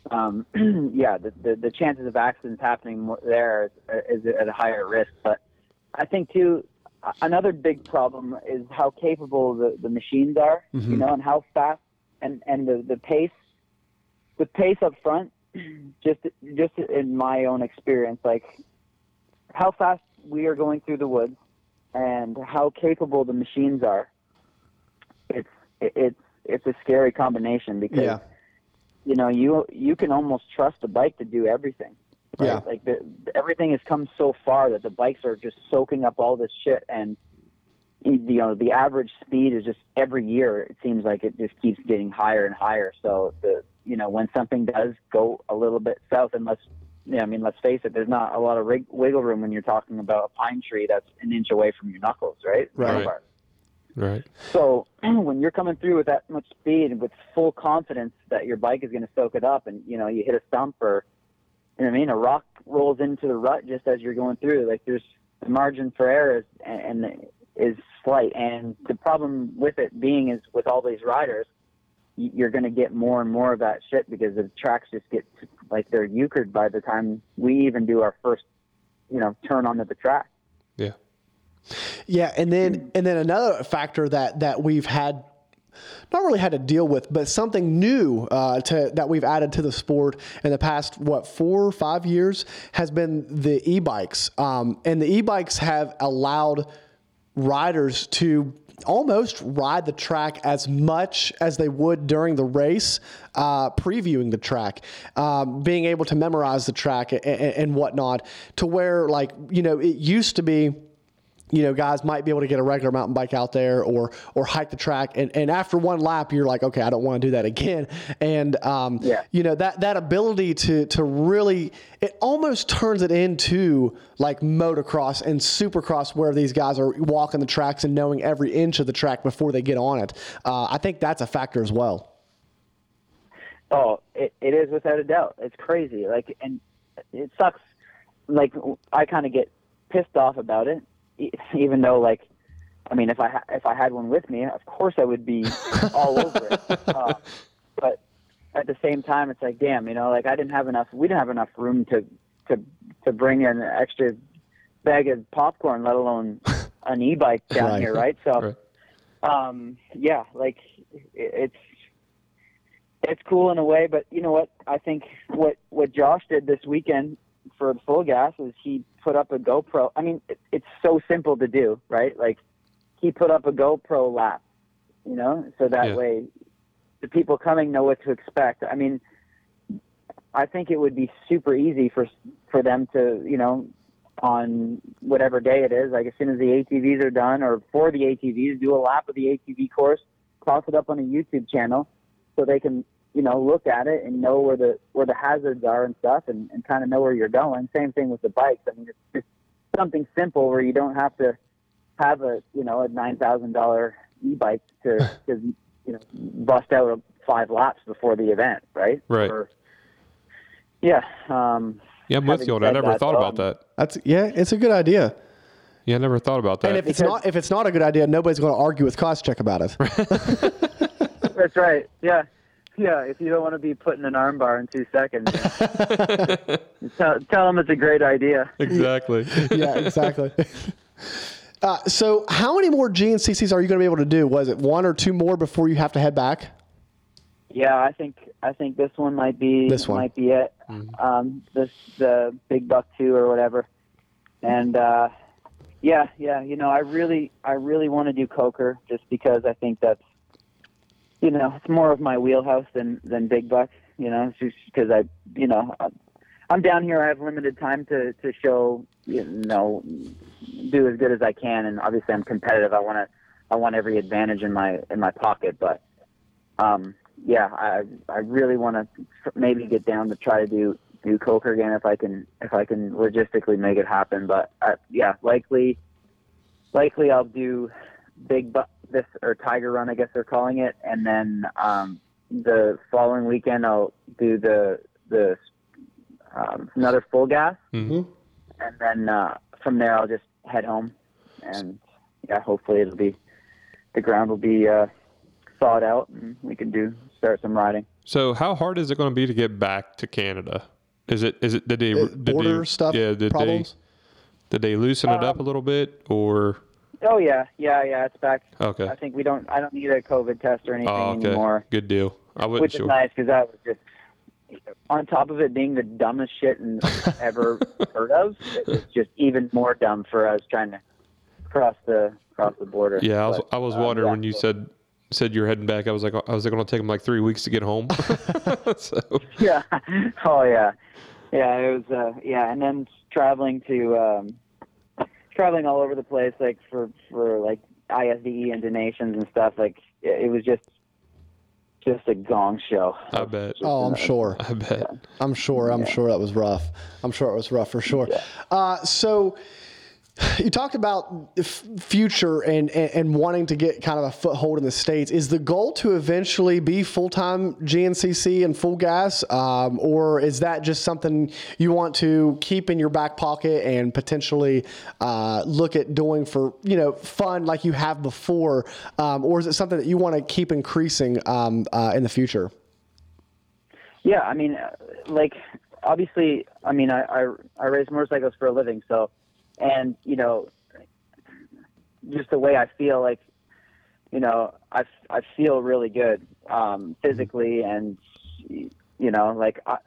um, yeah, the, the the chances of accidents happening there is, is at a higher risk. But I think too another big problem is how capable the, the machines are, you know, and how fast and, and the, the pace with pace up front, just just in my own experience, like how fast we are going through the woods and how capable the machines are. It's it's it's a scary combination because Yeah. you know you you can almost trust the bike to do everything. right? Yeah. Like the, everything has come so far that the bikes are just soaking up all this shit and you know the average speed is just every year it seems like it just keeps getting higher and higher so the you know when something does go a little bit south and let's yeah, I mean let's face it there's not a lot of rig- wiggle room when you're talking about a pine tree that's an inch away from your knuckles right Right. Handlebars. right. So when you're coming through with that much speed and with full confidence that your bike is going to soak it up, and you know you hit a stump or, you know what I mean, a rock rolls into the rut just as you're going through. Like there's the margin for error is and, and is slight, and the problem with it being is with all these riders, y- you're going to get more and more of that shit because the tracks just get like they're euchred by the time we even do our first, you know, turn onto the track. Yeah. Yeah, and then and then another factor that that we've had not really had to deal with, but something new uh, to that we've added to the sport in the past what four or five years has been the e-bikes, um, and the e-bikes have allowed riders to almost ride the track as much as they would during the race, uh, previewing the track, um, being able to memorize the track and, and whatnot, to where like you know it used to be you know, guys might be able to get a regular mountain bike out there or or hike the track, and, and after one lap, you're like, okay, I don't want to do that again. And um, Yeah. you know that that ability to to really, it almost turns it into like motocross and supercross, where these guys are walking the tracks and knowing every inch of the track before they get on it. Uh, I think that's a factor as well. Oh, it, it is without a doubt. It's crazy. Like, and it sucks. Like, I kind of get pissed off about it, even though, like, I mean, if I ha- if I had one with me, of course I would be all over it. Uh, but at the same time, it's like, damn, you know, like I didn't have enough. We didn't have enough room to to to bring an extra bag of popcorn, let alone an e-bike down Right. here, right? So, Right. um, yeah, like it, it's it's cool in a way, but you know what? I think what what Josh did this weekend for full gas is he put up a GoPro. I mean, it, it's so simple to do, right? Like he put up a GoPro lap, you know, so that Yeah. way the people coming know what to expect. I mean, I think it would be super easy for for them to, you know, on whatever day it is, like as soon as the ATVs are done, or for the ATVs, do a lap of the ATV course, toss it up on a YouTube channel, so they can, you know, look at it and know where the where the hazards are and stuff, and, and kind of know where you're going. Same thing with the bikes. I mean, it's just something simple where you don't have to have a, you know, a nine thousand dollar e-bike to to you know bust out five laps before the event, right? Right. Or- yeah. Um, Yeah, I'm with you on that. I never that, thought about um, that. That's yeah, it's a good idea. Yeah, I never thought about that. And if it's not if it's not a good idea, nobody's going to argue with Koscheck about it. That's right. Yeah. Yeah. If you don't want to be put in an armbar in two seconds, tell, tell them it's a great idea. exactly. yeah, exactly. Uh, so, how many more GNCCs are you going to be able to do? Was it one or two more before you have to head back? Yeah, I think I think this one might be This one. might be it. Um, this the big buck two or whatever, and uh, yeah, yeah. You know, I really I really want to do Coker just because I think that's you know it's more of my wheelhouse than than big buck. You know, just because I you know I'm down here. I have limited time to to show you know do as good as I can, and obviously I'm competitive. I want to I want every advantage in my in my pocket, but um, yeah, I I really want to maybe get down to try to do do Coker again if I can if I can logistically make it happen. But uh, yeah, likely likely I'll do big bu- this or Tiger Run, I guess they're calling it, and then um, the following weekend I'll do the the um, another full gas, Mhm. and then uh, from there I'll just head home, and yeah, hopefully it'll be the ground will be uh, thawed out and we can do start some riding. So, how hard is it going to be to get back to Canada? Is it? Is it? Did they? did Border they, stuff Yeah. Did problems? they? Did they loosen it up a little bit, or? Oh yeah, yeah, yeah. It's back. Okay. I think we don't. I don't need a COVID test or anything Oh, okay. anymore, Good deal. I wasn't which sure. is nice because that was just on top of it being the dumbest shit in- ever heard of. It was just even more dumb for us trying to cross the cross the border. Yeah, I was. But, I was um, wondering yeah, when you said said you're heading back. I was like, I was like, going to take them like three weeks to get home. so, yeah. Oh yeah. Yeah, it was uh yeah, and then traveling to um traveling all over the place like for for like ISDE and donations and stuff like it, it was just just a gong show. I bet. Oh, I'm sure. I bet. I'm sure. I'm sure that was rough. I'm sure it was rough for sure. Uh, so you talked about the future and, and and wanting to get kind of a foothold in the states. Is the goal to eventually be full time GNCC and full gas, um, or is that just something you want to keep in your back pocket and potentially uh, look at doing for you know fun like you have before, um, or is it something that you want to keep increasing um, uh, in the future? Yeah, I mean, uh, like obviously, I mean, I, I I race motorcycles for a living, so and you know, just the way I feel, like you know, I I feel really good um, physically, and you know, like I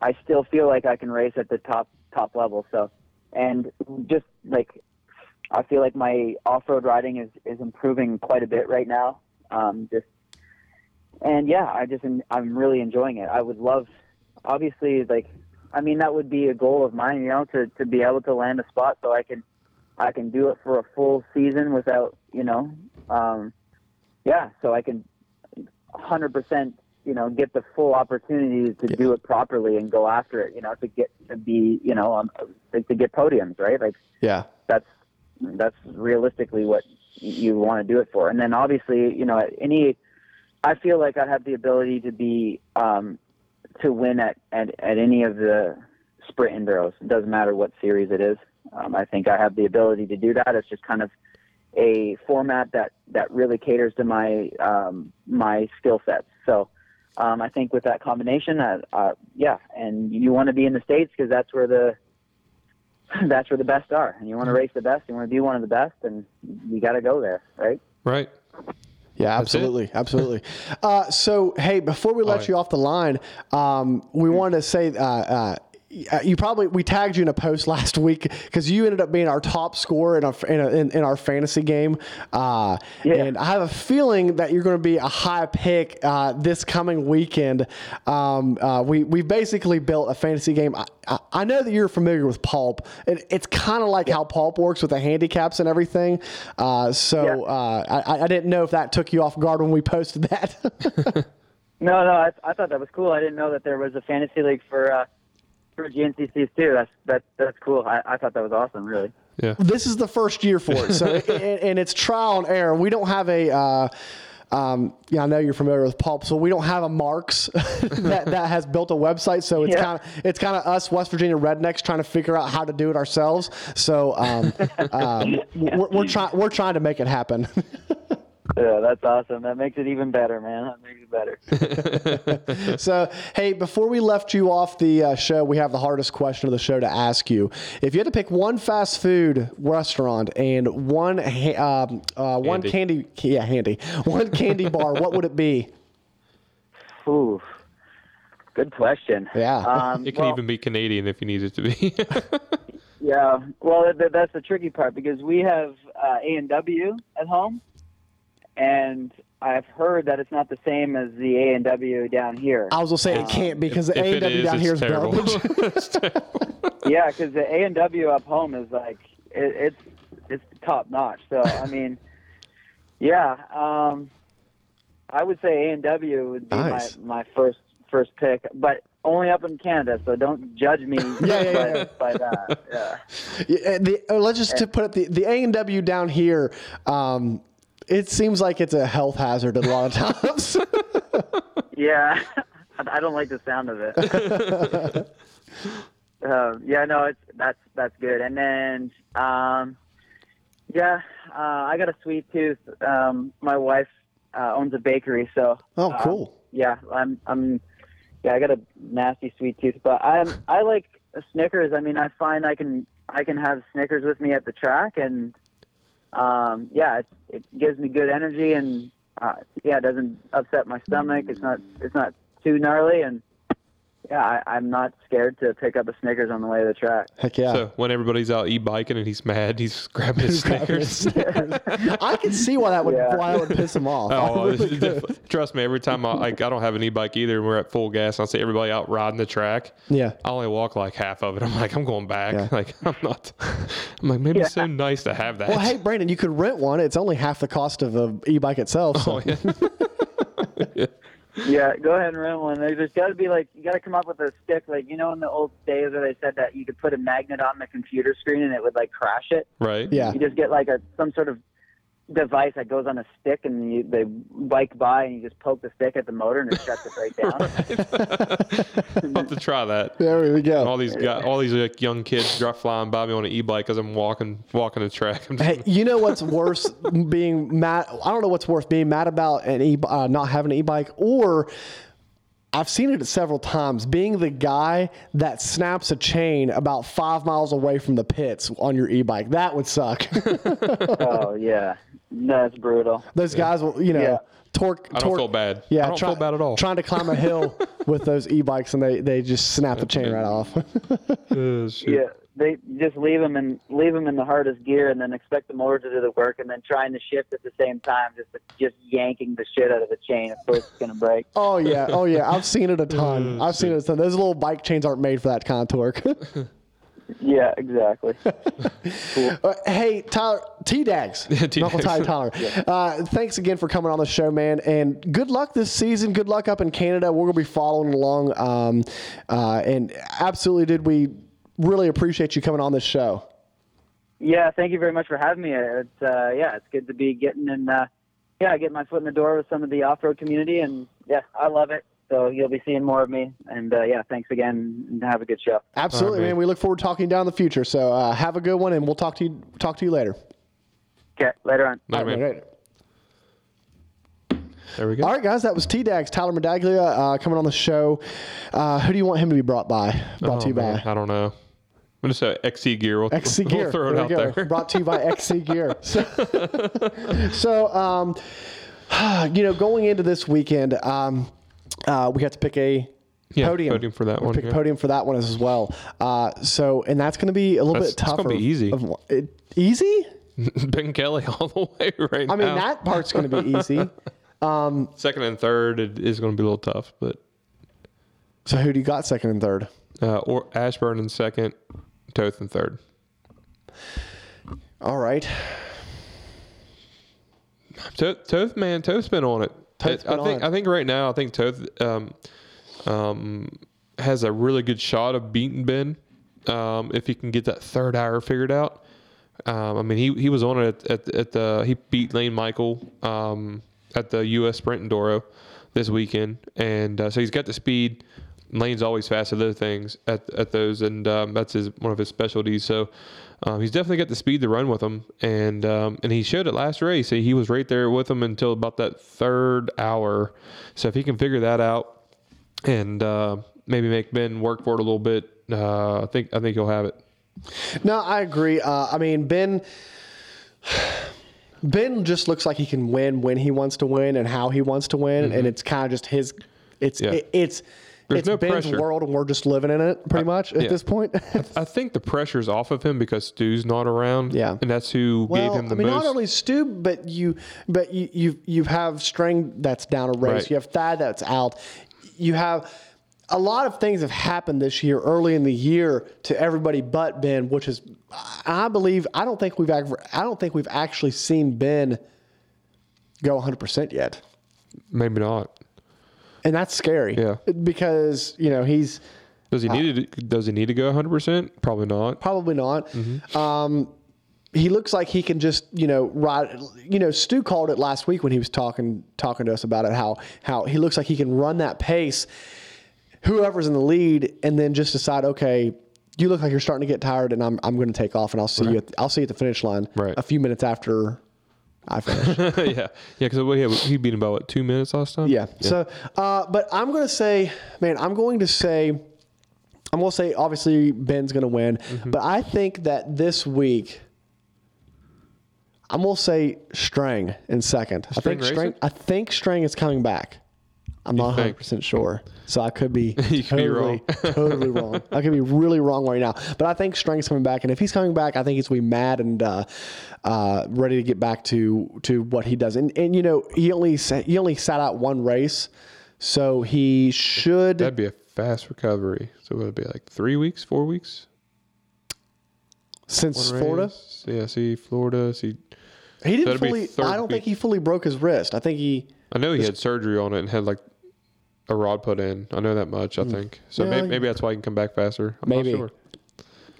I still feel like I can race at the top top level. So, and just like I feel like my off road riding is is improving quite a bit right now. Um, just and yeah, I just I'm really enjoying it. I would love, obviously, like I mean that would be a goal of mine, you know, to to be able to land a spot so I can I can do it for a full season without, you know, um, yeah, so I can 100%, you know, get the full opportunity to do it properly and go after it, you know, to get to be, you know, um, like to get podiums, right? Like Yeah. that's that's realistically what you want to do it for. And then obviously, you know, any I feel like I have the ability to be um, to win at, at, at any of the sprint enduros. It doesn't matter what series it is. Um, I think I have the ability to do that. It's just kind of a format that, that really caters to my um, my skill sets. So um, I think with that combination, uh, uh, yeah, and you want to be in the states because that's where the that's where the best are, and you want to race the best, you want to be one of the best, and you got to go there, right? Right. Yeah, absolutely, absolutely. Uh, so, hey, before we let right. you off the line, um, we wanted to say. Uh, uh, you probably we tagged you in a post last week because you ended up being our top scorer in, a, in, a, in, in our fantasy game, uh, Yeah. and I have a feeling that you're going to be a high pick uh, this coming weekend. Um, uh, we we basically built a fantasy game. I, I, I know that you're familiar with Pulp. It, it's kind of like how Pulp works with the handicaps and everything. Uh, so Yeah. uh, I, I didn't know if that took you off guard when we posted that. No, no, I, I thought that was cool. I didn't know that there was a fantasy league for uh, for GNCCs too. That's that that's cool. I, I thought that was awesome. Really. Yeah. this is the first year for it. So, and, and it's trial and error. We don't have a. Uh, um, yeah, I know you're familiar with Pulp, so we don't have a Marks that, that has built a website. So it's Yeah. kind of it's kind of us West Virginia rednecks trying to figure out how to do it ourselves. So um, um, we're, we're trying we're trying to make it happen. Yeah, that's awesome. That makes it even better, man. That makes it better. so, hey, before we left you off the uh, show, we have the hardest question of the show to ask you. If you had to pick one fast food restaurant and one ha- um, uh, one candy, yeah, handy, one candy bar, what would it be? Ooh, good question. Yeah. Um, It can well, even be Canadian if you need it to be. Yeah. Well, th- th- that's the tricky part because we have uh, A and W at home, and I've heard that it's not the same as the A and W down here. I was gonna say it can't be because the A and W down here is terrible. garbage. It's terrible. yeah, because the A and W up home is like it, it's it's top notch. So I mean, yeah, um, I would say A and W would be Nice. my, my first first pick, but only up in Canada. So don't judge me. Yeah, yeah, yeah. By, by that. Yeah. Yeah, the, uh, let's just to put it the the A and W down here. Um, it seems like it's a health hazard a lot of times. Yeah, I I don't like the sound of it. uh, yeah, no, it's that's that's good. And then, um, yeah, uh, I got a sweet tooth. Um, my wife uh, owns a bakery, so oh, um, cool. yeah, I'm I'm yeah, I got a nasty sweet tooth, but I'm I like Snickers. I mean, I find I can I can have Snickers with me at the track, and um, yeah, it, it gives me good energy, and uh, yeah, it doesn't upset my stomach. It's not it's not too gnarly, and yeah, I, I'm not scared to pick up a Snickers on the way to the track. Heck yeah. So when everybody's out e-biking and he's mad, he's grabbing his Snickers. I can see why that would Yeah. why that would piss him off. Oh, really def- trust me. Every time I like, I don't have an e-bike either, and we're at full gas. And I see everybody out riding the track. Yeah. I only walk like half of it. I'm like, I'm going back. Yeah. Like, I'm not. I'm like, maybe it's so nice to have that. Well, hey, Brandon, you could rent one. It's only half the cost of the e-bike itself. Oh, so. Oh, yeah. Yeah, go ahead and rent one. There's got to be like you got to come up with a stick, like you know in the old days where they said that you could put a magnet on the computer screen and it would like crash it. right. Yeah. You just get like a some sort of device that goes on a stick and you, they bike by and you just poke the stick at the motor and it shuts it right down. I'll have to try that. There we go. All these guys, all these like, young kids drop flying by me on an e-bike as I'm walking walking the track. I'm just, Hey, you know what's worse being mad? I don't know what's worse being mad about an e uh, not having an e-bike or I've seen it several times being the guy that snaps a chain about five miles away from the pits on your e-bike. That would suck. oh yeah, that's brutal. those guys will, you know, Yeah. torque. I don't torque- feel bad. Yeah, I don't try- feel bad at all. Trying to climb a hill with those e-bikes and they, they just snap the chain right off. Uh, shoot. Yeah, they just leave them in leave them in the hardest gear and then expect the motor to do the work and then trying to shift at the same time, just just yanking the shit out of the chain. Of course, it's gonna break. oh yeah, oh yeah. I've seen it a ton. I've seen it a ton. Those little bike chains aren't made for that kind of torque. Yeah, exactly. Uh, hey, Tyler, T Dags, T-Dags. Ty Tyler. Uh, thanks again for coming on the show, man. And good luck this season. Good luck up in Canada. We're gonna be following along. Um, uh, and absolutely, did we really appreciate you coming on this show? Yeah, thank you very much for having me. It's uh, yeah, it's good to be getting in. Uh, yeah, getting my foot in the door with some of the off-road community, and yeah, I love it. so you'll be seeing more of me. And uh, yeah, thanks again, and have a good show. Absolutely, All right, man. man. We look forward to talking down the future. So uh, have a good one, and we'll talk to you talk to you later. Okay, later on. Later, man. Later. There we go. All right, guys, that was T Dags, Tyler Medaglia, uh, coming on the show. Uh, who do you want him to be brought by? Brought to Oh, you man, by I don't know. I'm gonna say XC Gear. We'll, XC we'll Gear. throw it there out there. Brought to you by XC Gear. So, so um, you know, going into this weekend, um, uh, we have to pick a Yeah, podium. podium for that We one, Pick yeah. podium for that one as well. Uh, so, and that's going to be a little That's- bit it's tougher. gonna be easy. Of, it, easy? ben Kelley all the way right I mean, now. that part's going to be easy. Second and third it is going to be a little tough, but So, who do you got second and third? uh, or Ashburn in second, Toth in third. All right. Toth, Toth man, Toth's been on it. Toth's I think. I think right now I think Toth um, um, has a really good shot of beating Ben um, if he can get that third hour figured out. Um, I mean, he, he was on it at, at, at the he beat Layne Michael um, at the U.S. Sprint Enduro this weekend, and uh, so he's got the speed. Layne's always fast at those things at, at those, and um, that's his one of his specialties. So um, he's definitely got the speed to run with him, and um, and he showed it last race. He was right there with him until about that third hour. So if he can figure that out and uh, maybe make Ben work for it a little bit, uh, I think I think he'll have it. No, I agree. Uh, I mean, Ben. Ben just looks like he can win when he wants to win and how he wants to win, and it's kind of just his. It's Mm-hmm. Yeah. it- it's There's it's no Ben's pressure. world, and we're just living in it pretty much at yeah. this point. I think the pressure's off of him because Stu's not around. Yeah. and that's who well, gave him the I mean, most. not only Stu, but you, but you you you have Strang that's down a race. Right. You have Thad that's out. You have. A lot of things have happened this year, early in the year, to everybody but Ben, which is, I believe, I don't think we've ever, I don't think we've actually seen Ben go 100 percent yet. maybe not. And that's scary. Yeah. because you know he's Does he need to? Does he need to go 100? percent Probably not. probably not. Mm-hmm. Um, he looks like he can just you know ride. You know, Stu called it last week when he was talking talking to us about it. How how he looks like he can run that pace. Whoever's in the lead, and then just decide, okay, you look like you're starting to get tired, and I'm I'm going to take off, and I'll see you. At, I'll see you at the finish line. Right. A few minutes after I finish. yeah, yeah. Because he, he beat him by what two minutes last time. Yeah. So, uh, but I'm going to say, man, I'm going to say, I'm going to say, obviously Ben's going to win, Mm-hmm. but I think that this week, I'm going to say Strang in second. I think Strang. I think Strang is coming back. I'm not 100 percent sure, so I could be You could be wrong. totally, totally wrong. I could be really wrong right now, but I think Strang's coming back, and if he's coming back, I think he's gonna be mad and uh, uh, ready to get back to to what he does. And and you know he only sa- he only sat out one race, so he should. That'd be a fast recovery. So it would be like three weeks, four weeks? since One Florida, race? Yeah. See Florida. See. he didn't that'd fully. I don't think he fully broke his wrist. I think he. I know he had surgery on it and had like a rod put in. I know that much. I think. So Hmm. Yeah, maybe, maybe that's why he can come back faster. I'm Maybe. Not sure.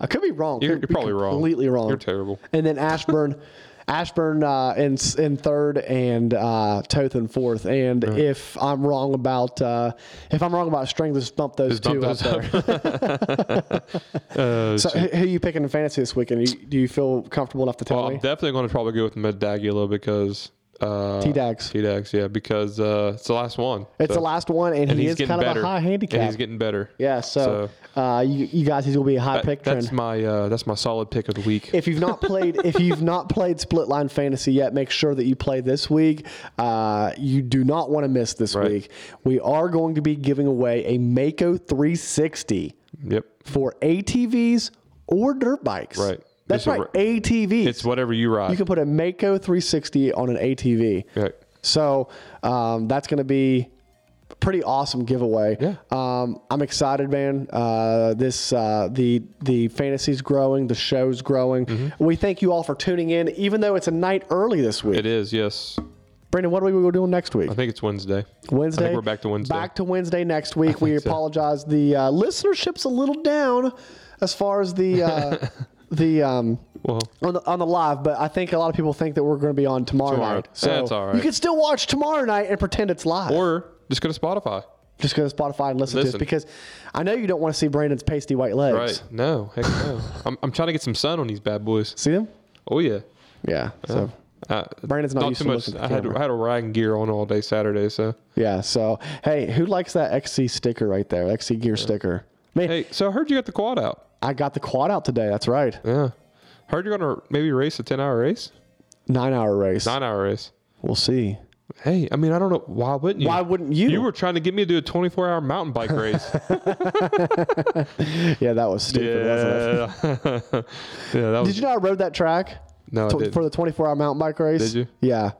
I could be wrong. You're, Could you're be probably wrong. Completely wrong. You're terrible. And then Ashburn, Ashburn uh, in in third, and uh, Toth in fourth. And if I'm wrong about uh, if I'm wrong about Strang, just bump those Just bump two those up there. Uh, so who who are you picking in fantasy this weekend? You, do you feel comfortable enough to tell well, I'm definitely going to probably go with Medaglia because. Uh, T-Dags. T-Dags, yeah, because uh, it's the last one. It's So- the last one, and, and he is kind better. of a high handicap. And he's getting better. yeah, so, uh, you, you guys, he's gonna be a high That- pick that's trend. my uh, that's my solid pick of the week. if you've not played if you've not played split line fantasy yet make sure that you play this week uh, you do not want to miss this Right. week we are going to be giving away a mako 360 yep, for atvs or dirt bikes Right. That's It's a right atvs it's whatever you ride. you can put a mako 360 on an atv Right. so um, that's going to be a pretty awesome giveaway. Yeah. Um, I'm excited, man. Uh, this uh, the the fantasy's growing, the show's growing. Mm-hmm. We thank you all for tuning in, even though it's a night early this week. It is, yes. Brandon, what are we doing next week? I think it's Wednesday. Wednesday. I think we're back to Wednesday. Back to Wednesday next week. We so. apologize. The uh, listenership's a little down as far as the uh, the um, Well, on the on the live, but I think a lot of people think that we're going to be on tomorrow, Tomorrow. night. So That's all right. you can still watch tomorrow night and pretend it's live. or just go to Spotify. Just go to Spotify and listen, to Listen. us because I know you don't want to see Brandon's pasty white legs. Right? No, heck no. I'm, I'm trying to get some sun on these bad boys. See them? Oh yeah. Yeah. So Uh, Brandon's not used too to much. looking at I had camera. I had a riding gear on all day Saturday, so yeah. So hey, who likes that XC sticker right there? XC gear sticker. Man, hey. So I heard you got the quad out. I got the quad out today. That's right. Yeah. Heard you're gonna maybe race a ten hour race, Nine hour race. nine hour race. We'll see. Hey, I mean, I don't know why wouldn't you? Why wouldn't you? You were trying to get me to do a 24 hour mountain bike race. Yeah, that was stupid, wasn't it? yeah. yeah, that was. Did you know I rode that track? No, I for the 24 hour mountain bike race. Did you? Yeah.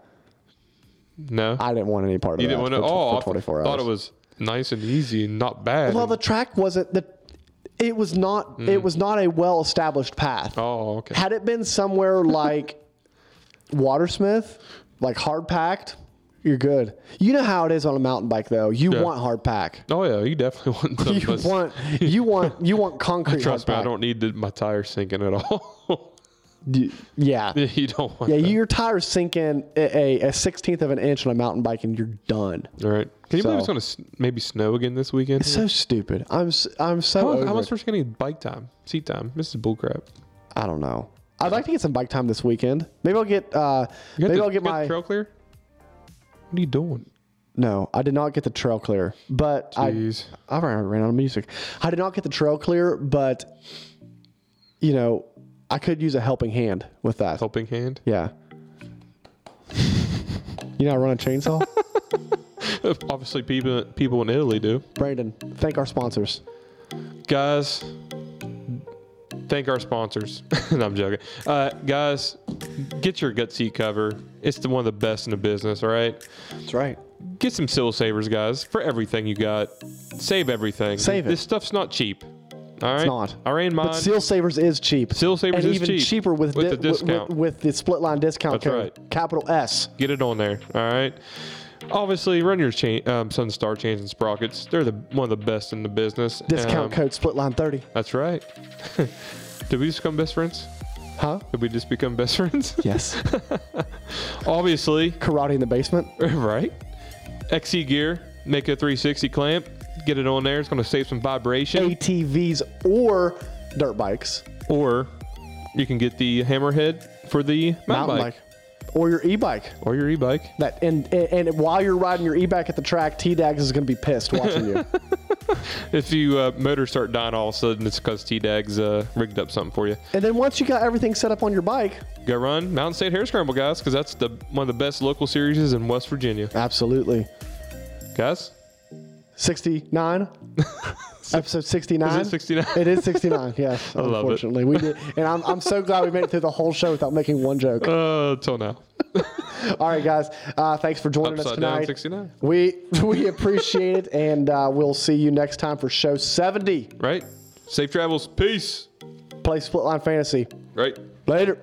No, I didn't want any part of you of didn't want to. for, Oh, for I 24 hours. thought it was nice and easy and not bad. Well, the track wasn't the. It was not. It was not a well established path. Mm. oh, okay. Had it been somewhere like Watersmith, like hard packed, you're good. You know how it is on a mountain bike, though. You Yeah. want hard pack. oh yeah, you definitely want. You want. You want. You want concrete. Trust me, hard I don't need the, my tires sinking at all. Yeah. you don't want. Yeah, that. your tires sink in a, a, 16th of an inch on a mountain bike and you're done. All right. Can you believe it's gonna s- maybe snow again this weekend? It's so stupid. I'm I'm so how, how am I it. supposed to get any bike time, seat time? This is bullcrap. I don't know. I'd like to get some bike time this weekend. Maybe I'll get uh maybe the- I'll get my trail clear. What are you doing? No, I did not get the trail clear. But Jeez. I I ran ran out of music. I did not get the trail clear, but you know, I could use a helping hand with that. Helping hand. Yeah. you know how to run a chainsaw? Obviously, people people in Italy do. Brandon, thank our sponsors. guys thank our sponsors no, i'm joking uh, guys get your gut seat cover it's the one of the best in the business all right That's right. get some seal savers guys for everything you got save everything Save it. this stuff's not cheap all right not. i ran mine But Seal Savers is cheap. Seal Savers and is even cheap cheaper with, with di- the discount. With, with the split line discount That's code. right. Capital S. get it on there all right obviously run your chain um, sunstar chains and sprockets they're the one of the best in the business Discount Um, code split line 30. that's right did we just become best friends Huh? did we just become best friends Yes. obviously Karate in the basement. right? XC gear, mako 360 clamp, get it on there. It's going to save some vibration. ATVs or dirt bikes. Or you can get the hammerhead for the mountain, Mountain bike, bike. Or your e-bike. or your e-bike. That and, and and while you're riding your e-bike at the track, T-Dags is going to be pissed watching you. If you uh, motors start dying all of a sudden, it's because T-Dag's uh, rigged up something for you. and then once you got everything set up on your bike, Go run Mountain State Hare Scramble, guys, because that's the one of the best local series in West Virginia. absolutely. Guys, 69 episode 69 Is it 69? it is 69 yes love it. unfortunately we did and I'm, I'm so glad we made it through the whole show without making one joke uh, till now. all right guys uh, thanks for joining us Upside down tonight 69. we we appreciate it and uh, we'll see you next time for show 70 Right? Safe travels. Peace. play split line fantasy Right? later